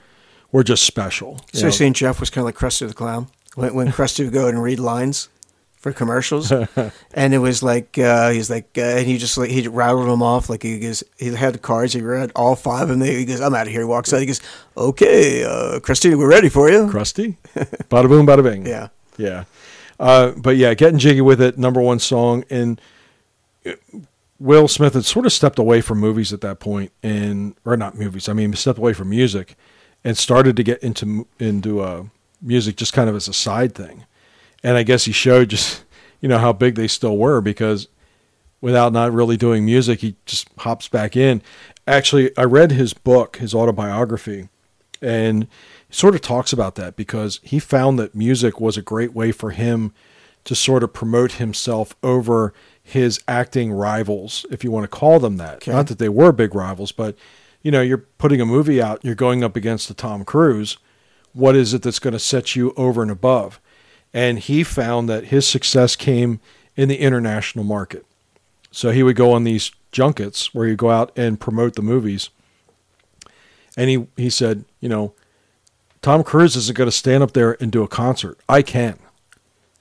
were just special. So know. you're saying Jeff was kind of like Krusty the Clown when, when Krusty would go and read lines for commercials, and it was like uh, he's like, uh, and he just like he rattled them off like he goes, he had the cards, he read all five of them. He goes, I'm out of here. He walks out. He goes, okay, uh, Krusty, we're ready for you. Krusty, bada boom, bada bing. Yeah. yeah. Uh, but yeah, getting jiggy with it, number one song, and uh, Will Smith had sort of stepped away from movies at that point, and or not movies. I mean, stepped away from music, and started to get into into uh, music just kind of as a side thing. And I guess he showed just you know how big they still were because without not really doing music, he just hops back in. Actually, I read his book, his autobiography, and he sort of talks about that because he found that music was a great way for him to sort of promote himself over his acting rivals, if you want to call them that. Okay. Not that they were big rivals, but you know, you're putting a movie out, you're going up against the Tom Cruise. What is it that's going to set you over and above? And he found that his success came in the international market. So he would go on these junkets where he'd go out and promote the movies. And he, he said, you know, Tom Cruise isn't going to stand up there and do a concert. I can.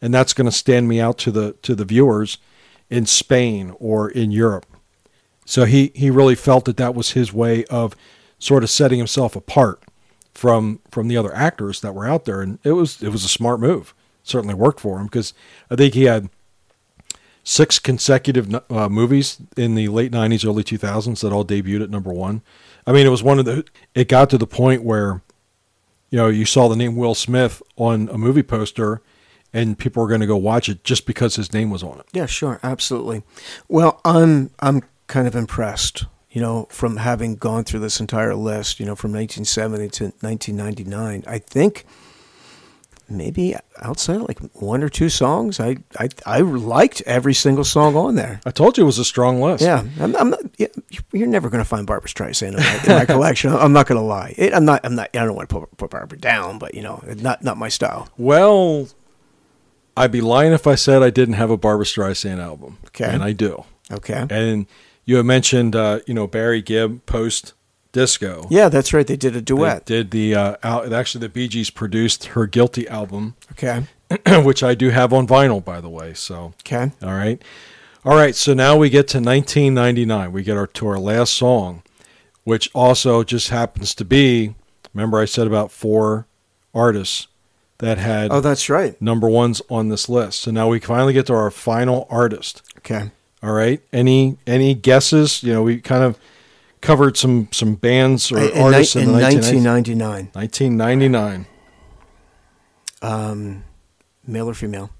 And that's going to stand me out to the to the viewers in Spain or in Europe. So he, he really felt that that was his way of sort of setting himself apart from from the other actors that were out there and it was it was a smart move. Certainly worked for him because I think he had six consecutive uh, movies in the late 90s early 2000s that all debuted at number 1. I mean it was one of the it got to the point where you know you saw the name Will Smith on a movie poster and people were going to go watch it just because his name was on it. Yeah, sure, absolutely. Well, I'm I'm kind of impressed, you know, from having gone through this entire list, you know, from 1970 to 1999. I think maybe outside of like one or two songs, I I, I liked every single song on there. I told you it was a strong list. Yeah, I'm, I'm not. Yeah, you're never going to find Barbra Streisand in my, in my collection. I'm not going to lie. It, I'm not. I'm not. I don't want to put, put Barbara down, but you know, not not my style. Well, I'd be lying if I said I didn't have a Barbra Streisand album. Okay. And I do. Okay. And you had mentioned, uh, you know, Barry Gibb post disco. Yeah, that's right. They did a They duet. did the uh, out, actually the Bee Gees produced her Guilty album, Okay. which I do have on vinyl, by the way. So Okay. all right, all right. So now we get to 1999. We get our to our last song, which also just happens to be. Remember, I said about four artists that had Oh, that's right. number ones on this list. So now we finally get to our final artist. Okay. All right. Any any guesses? You know, we kind of covered some some bands or In, artists in in, the 1990s. 1999, 1999. um, male or female?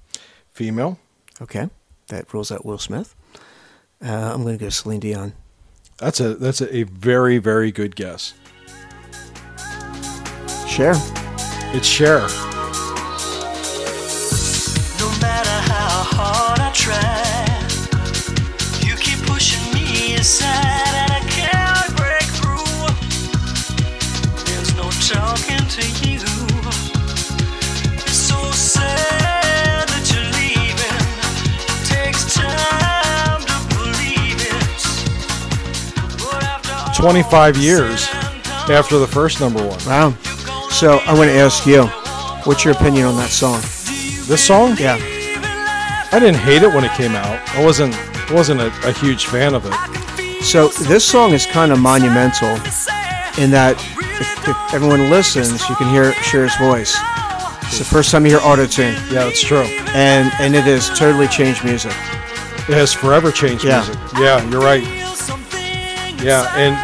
Female. Okay, that rules out Will Smith. Uh, I'm going to go Celine Dion. That's a that's a, a very very good guess. Cher. It's Cher. 25 years said and done, after the first number one. Wow. So I want to ask you, what's your opinion on that song? This song? Yeah. I didn't hate it when it came out. I wasn't wasn't a, a huge fan of it. So this song is kind of monumental in that if, if everyone listens, you can hear Cher's voice. It's the first time you hear autotune, Yeah, it's true. and and it has totally changed music. It has forever changed Yeah. music. Yeah, you're right. Yeah, and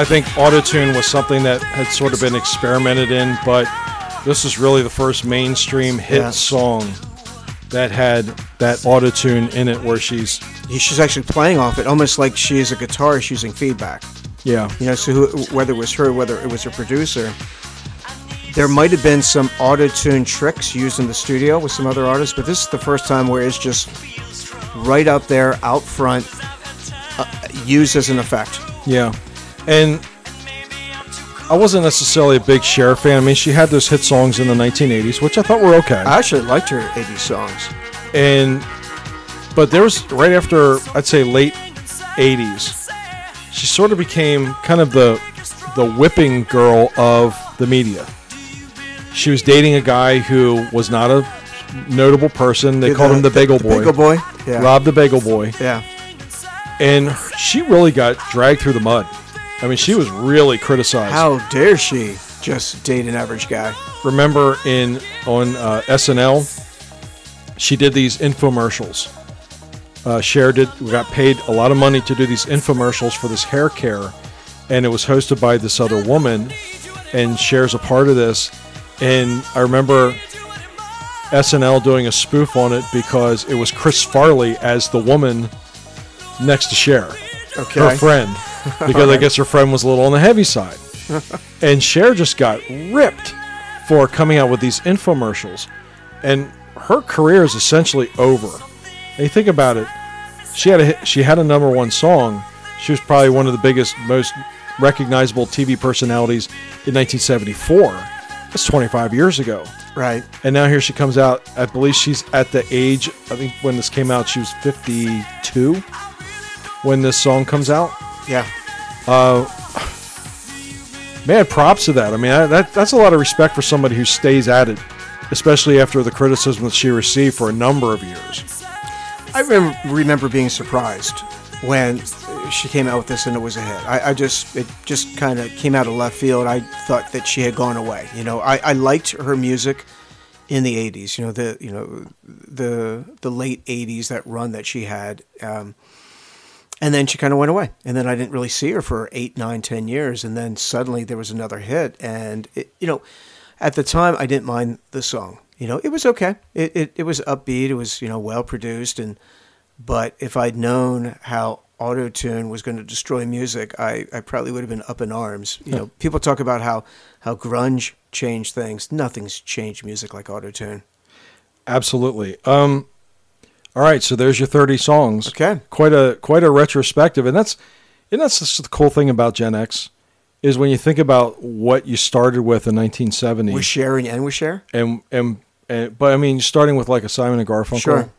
I think autotune was something that had sort of been experimented in, but this is really the first mainstream hit Yeah. song that had that autotune in it where she's She's actually playing off it, almost like she's a guitarist using feedback. yeah. You know, so who, whether it was her, whether it was her producer, there might have been some auto-tune tricks used in the studio with some other artists, but this is the first time where it's just right up there, out front, uh, used as an effect. Yeah. And I wasn't necessarily a big Cher fan. I mean, she had those hit songs in the 1980s, which I thought were okay. I actually liked her 80s songs. and but there was right after I'd say late 80s, she sort of became kind of the the whipping girl of the media. She was dating a guy who was not a notable person. They called him the Bagel Boy. Bagel Boy? Yeah. Rob the Bagel Boy. Yeah. And she really got dragged through the mud. I mean, she was really criticized. How dare she just date an average guy? remember in on uh, SNL, she did these infomercials. Uh, Cher did got paid a lot of money to do these infomercials for this hair care, and it was hosted by this other woman, and Cher's a part of this. And I remember SNL doing a spoof on it because it was Chris Farley as the woman next to Cher Okay. her friend because I guess her friend was a little on the heavy side. and Cher just got ripped for coming out with these infomercials. And her career is essentially over. You think about it, she had a she had a number one song. She was probably one of the biggest, most recognizable TV personalities in 1974. That's 25 years ago. Right. And now here she comes out. I believe she's at the age, I think when this came out, she was 52 when this song comes out. Yeah. Uh, Man, props to that. I mean, that, that's a lot of respect for somebody who stays at it, especially after the criticism that she received for a number of years. I rem- remember being surprised when she came out with this and it was a hit. I, I just it just kind of came out of left field. I thought that she had gone away. You know, I, I liked her music in the '80s. You know, the you know the the late '80s that run that she had. Um, and then she kind of went away, and then I didn't really see her for eight, nine, ten years, and then suddenly there was another hit, and it, you know, at the time I didn't mind the song. You know, it was okay. It, it it was upbeat. It was you know well produced, and but if I'd known how auto tune was going to destroy music, I, I probably would have been up in arms. You know, people talk about how how grunge changed things. Nothing's changed music like auto tune. Absolutely. Um, all right, so there's your 30 songs. Okay. Quite a quite a retrospective, and that's and that's just the cool thing about Gen X is when you think about what you started with in 1970, With Cher and, with Cher? and, and and but I mean, starting with like a Simon and Garfunkel, Sure.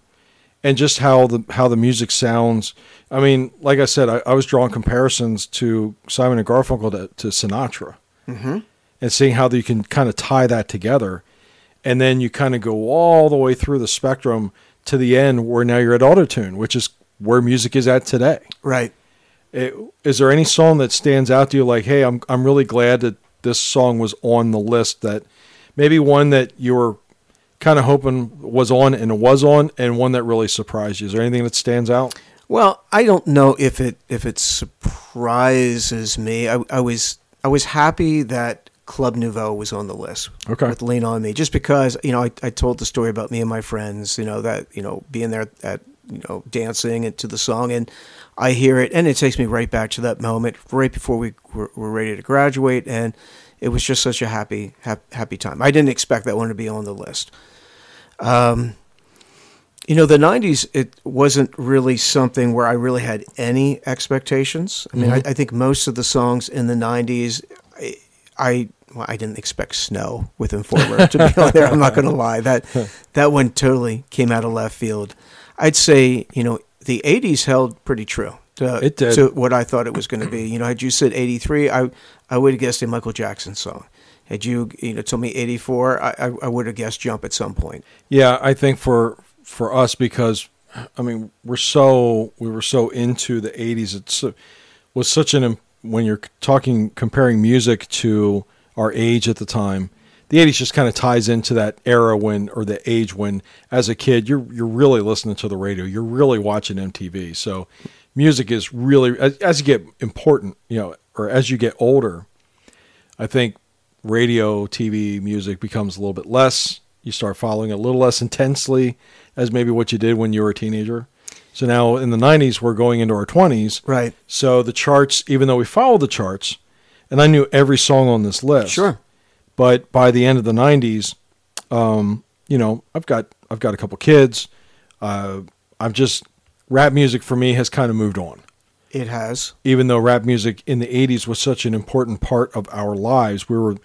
and just how the how the music sounds. I mean, like I said, I, I was drawing comparisons to Simon and Garfunkel to, to Sinatra, mm-hmm. and seeing how you can kind of tie that together, and then you kind of go all the way through the spectrum to the end where now you're at autotune, which is where music is at today. Right. It, is there any song that stands out to you like, hey, I'm I'm really glad that this song was on the list that maybe one that you were kind of hoping was on and was on, and one that really surprised you. Is there anything that stands out? Well, I don't know if it if it surprises me. I, I was I was happy that Club Nouveau was on the list Okay. with Lean on Me, just because you know I, I told the story about me and my friends, you know that you know being there at you know dancing and to the song, and I hear it, and it takes me right back to that moment, right before we were, were ready to graduate, and it was just such a happy hap, happy time. I didn't expect that one to be on the list. Um, you know, the '90s it wasn't really something where I really had any expectations. I mean, I, I think most of the songs in the '90s, I, I well, I didn't expect Snow with Informer to be on there. I'm not going to lie that that one totally came out of left field. I'd say you know the '80s held pretty true to, It did. to what I thought it was going to be. You know, had you said '83, I I would have guessed a Michael Jackson song. Had you you know told me '84, I, I I would have guessed Jump at some point. Yeah, I think for for us because I mean we're so we were so into the '80s. It's was such an when you're talking comparing music to our age at the time. The '80s just kind of ties into that era when or the age when as a kid you're you're really listening to the radio. You're really watching MTV. So music is really as, as you get important, you know, or as you get older. I think radio, TV, music becomes a little bit less. You start following it a little less intensely as maybe what you did when you were a teenager. So now in the 90s, we're going into our 20s. Right. So the charts, even though we followed the charts, and I knew every song on this list. Sure. But by the end of the 90s, um, you know, I've got I've got a couple kids. Uh, I'm just rap music for me has kind of moved on. It has. even though rap music in the 80s was such an important part of our lives we were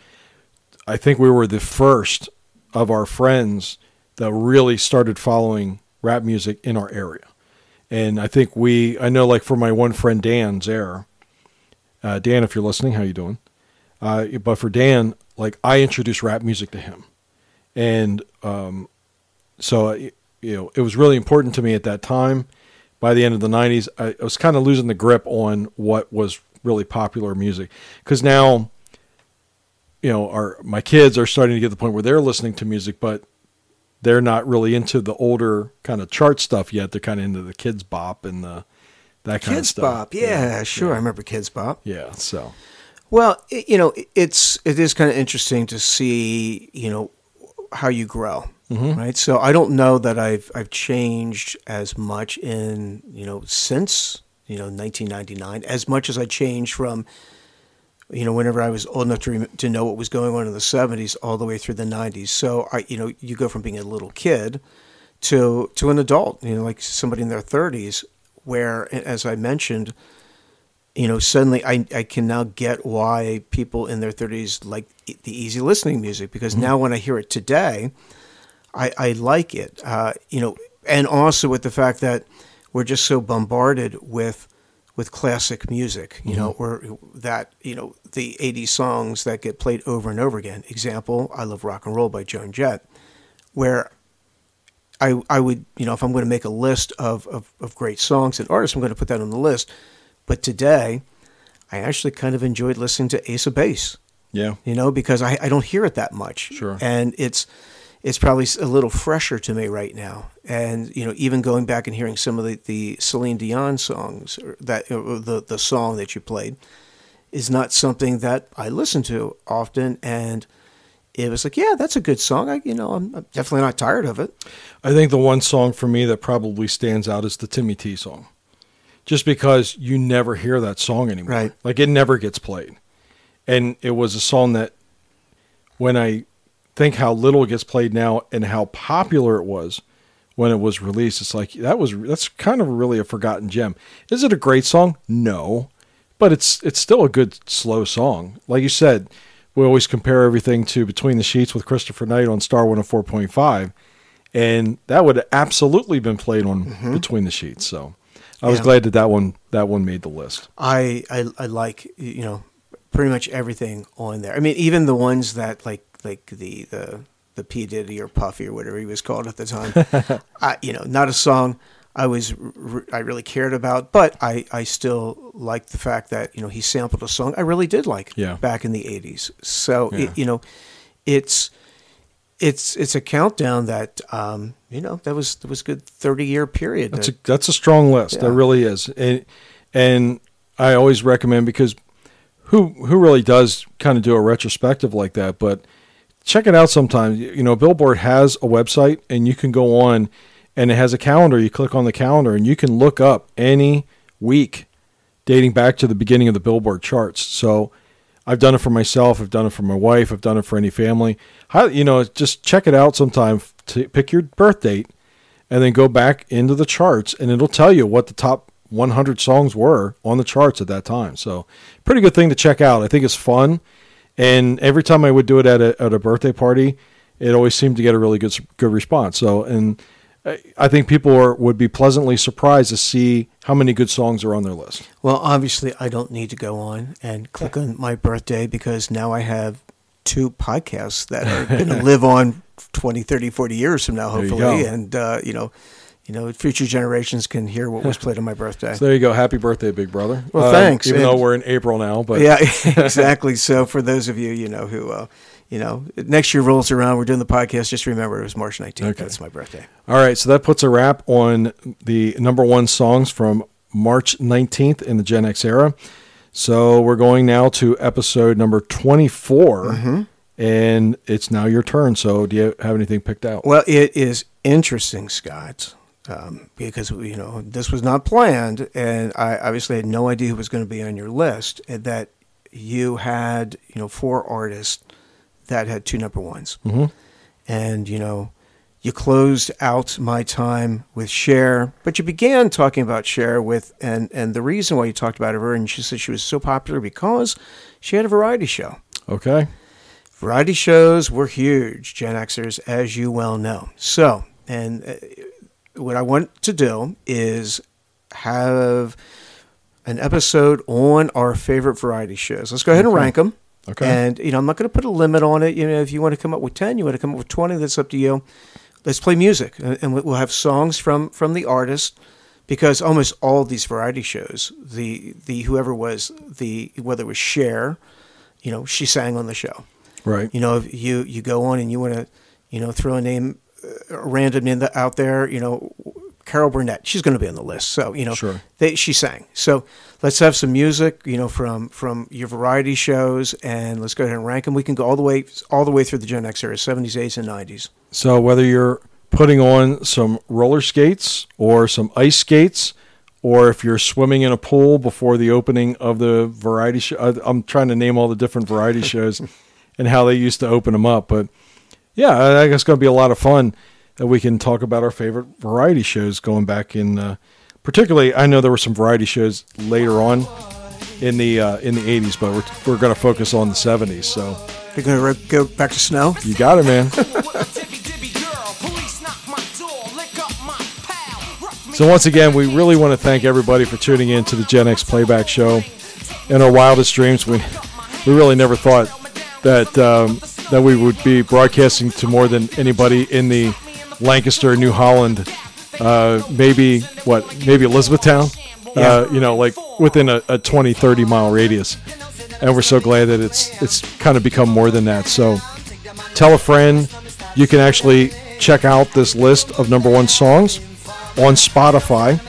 i think we were the first of our friends that really started following rap music in our area. And i think we i know like for my one friend dan zare uh, dan if you're listening how you doing? Uh, but for dan like i introduced rap music to him. And um, so you know it was really important to me at that time by the end of the 90s i, I was kind of losing the grip on what was really popular music because now you know our my kids are starting to get to the point where they're listening to music but they're not really into the older kind of chart stuff yet they're kind of into the Kidz Bop and the that kind of Kids stuff Bop. Yeah, sure. I remember Kidz Bop. yeah so Well, it, you know, it's it is kind of interesting to see, you know, how you grow, Mm-hmm. right? So I don't know that I've I've changed as much in you know since you know 1999 as much as I changed from you know whenever I was old enough to rem- to know what was going on in the 70s all the way through the 90s. So I you know you go from being a little kid to to an adult, you know, like somebody in their 30s, where as I mentioned you know, suddenly I, I can now get why people in their 30s like the easy listening music because mm-hmm. now when I hear it today, I, I like it. Uh, you know, and also with the fact that we're just so bombarded with with classic music, you know, or that, you know, the 80s songs that get played over and over again. Example, I Love Rock and Roll by Joan Jett, where I, I would, you know, if I'm going to make a list of, of, of great songs and artists, I'm going to put that on the list. But today, I actually kind of enjoyed listening to Ace of Base, yeah you know, because I, I don't hear it that much. Sure. And it's it's probably a little fresher to me right now. And, you know, even going back and hearing some of the, the Celine Dion songs, or that the, the song that you played, is not something that I listen to often. And it was like, yeah, that's a good song. I, you know, I'm, I'm definitely not tired of it. I think the one song for me that probably stands out is the Timmy T song. Just because you never hear that song anymore. Right. Like it never gets played. And it was a song that when I think how little it gets played now and how popular it was when it was released, it's like that was that's kind of really a forgotten gem. Is it a great song? No. But it's it's still a good slow song. Like you said, we always compare everything to Between the Sheets with Christopher Knight on Star 104.5 and that would have absolutely been played on mm-hmm. Between the Sheets. So I was Yeah. glad that that one that one made the list. I, I I like you know pretty much everything on there. I mean, even the ones that like like the the the P Diddy or Puffy or whatever he was called at the time. I, you know, not a song I was r- I really cared about, but I I still liked the fact that you know he sampled a song I really did like Yeah. back in the '80s. So Yeah. it, you know, it's it's it's a countdown that um, you know that was that was a good thirty year period. That's a that's a strong list. Yeah. That really is, and and I always recommend because who who really does kind of do a retrospective like that, but check it out sometime. You know, Billboard has a website, and you can go on, and it has a calendar. You click on the calendar, and you can look up any week dating back to the beginning of the Billboard charts. So. I've done it for myself. I've done it for my wife. I've done it for any family. You know, just check it out sometime. To pick your birth date, and then go back into the charts and it'll tell you what the top 100 songs were on the charts at that time. So, pretty good thing to check out. I think it's fun. And every time I would do it at a, at a birthday party, it always seemed to get a really good good response. So, and I- think people are, would be pleasantly surprised to see how many good songs are on their list. Well, obviously, I don't need to go on and click on my birthday because now I have two podcasts that are going to live on 20, 30, 40 years from now, There you hopefully. And, uh, you know, you know, future generations can hear what was played on my birthday. So there you go. Happy birthday, big brother. Well, Um, thanks. Even And- though we're in April now, but yeah, exactly. So for those of you, you know, who, uh, you know, next year rolls around, we're doing the podcast. Just remember it was March 19th. Okay. That's my birthday. All right, so that puts a wrap on the number one songs from March 19th in the Gen X era. So we're going now to episode number 24, and it's now your turn. So do you have anything picked out? Well, it is interesting, Scott, um, because you know this was not planned, and I obviously had no idea who was going to be on your list. And that you had, you know, four artists that had two number ones, Mhm. and you know, you closed out my time with Cher, but you began talking about Cher with, and and the reason why you talked about her, and she said she was so popular because she had a variety show. Okay. Variety shows were huge, Gen Xers, as you well know. So, and uh, what I want to do is have an episode on our favorite variety shows. Let's go ahead and Okay. rank them. Okay. And, you know, I'm not going to put a limit on it. You know, if you want to come up with 10, you want to come up with 20, that's up to you. Let's play music. And and we'll have songs from, from the artist because almost all these variety shows, the, the whoever was the, whether it was Cher, you know, she sang on the show. Right. You know, if you you go on and you want to, you know, throw a name, uh, random in the, out there, you know, Carol Burnett, she's going to be on the list. So you know, Sure. they, she sang. So let's have some music, you know, from from your variety shows, and let's go ahead and rank them. We can go all the way all the way through the Gen X era, seventies, eighties, and nineties. So whether you're putting on some roller skates or some ice skates, or if you're swimming in a pool before the opening of the variety show, I'm trying to name all the different variety shows and how they used to open them up. But yeah, I I guess it's going to be a lot of fun that we can talk about our favorite variety shows going back in. Uh, particularly, I know there were some variety shows later on in the uh, in the 80s, but we're we're going to focus on the 70s. So You're going to go back to snow. you got it, man. So once again, we really want to thank everybody for tuning in to the Gen X Playback Show. In our wildest dreams, we we really never thought that um, that we would be broadcasting to more than anybody in the Lancaster, New Holland, uh, maybe what, maybe Elizabethtown, uh, you know, like within a, a 20, 30 mile radius. And we're so glad that it's it's kind of become more than that. So tell a friend. You can actually check out this list of number one songs on Spotify.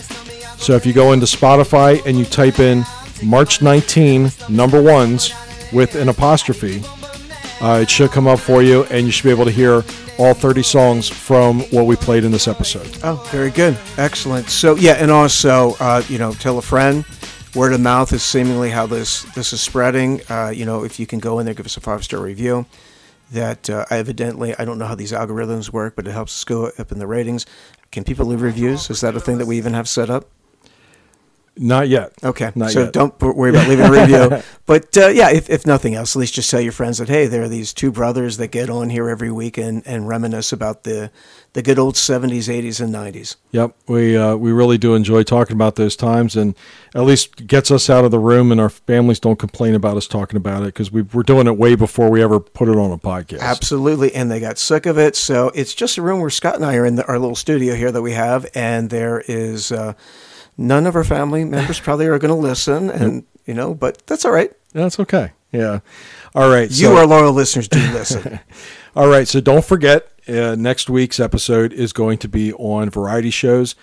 So if you go into Spotify and you type in March 19 number ones with an apostrophe, uh, it should come up for you, and you should be able to hear all 30 songs from what we played in this episode. Oh, very good. Excellent. So yeah, and also, uh, you know, tell a friend. Word of mouth is seemingly how this this is spreading. Uh, you know, if you can go in there, give us a five star review. That uh, evidently, I don't know how these algorithms work, but it helps us go up in the ratings. Can people leave reviews? Is that a thing that we even have set up? Not yet. Okay, Not so yet. don't worry about leaving a review. but uh, yeah, if, if nothing else, at least just tell your friends that hey, there are these two brothers that get on here every week and, and reminisce about the the good old seventies, eighties, and nineties. Yep, we uh, we really do enjoy talking about those times, and at least gets us out of the room, and our families don't complain about us talking about it because we we're doing it way before we ever put it on a podcast. Absolutely, and they got sick of it. So it's just a room where Scott and I are in the, our little studio here that we have, and there is uh, none of our family members probably are going to listen, and you know, but that's all right. That's okay. Yeah. All right. You, so- our loyal listeners, do listen. All right, so don't forget, uh, next week's episode is going to be on variety shows.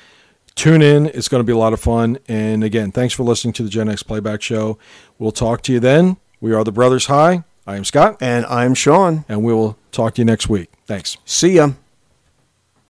Tune in; it's going to be a lot of fun. And again, thanks for listening to the Gen X Playback Show. We'll talk to you then. We are the Brothers High. I am Scott, and I'm Sean, and we will talk to you next week. Thanks. See ya.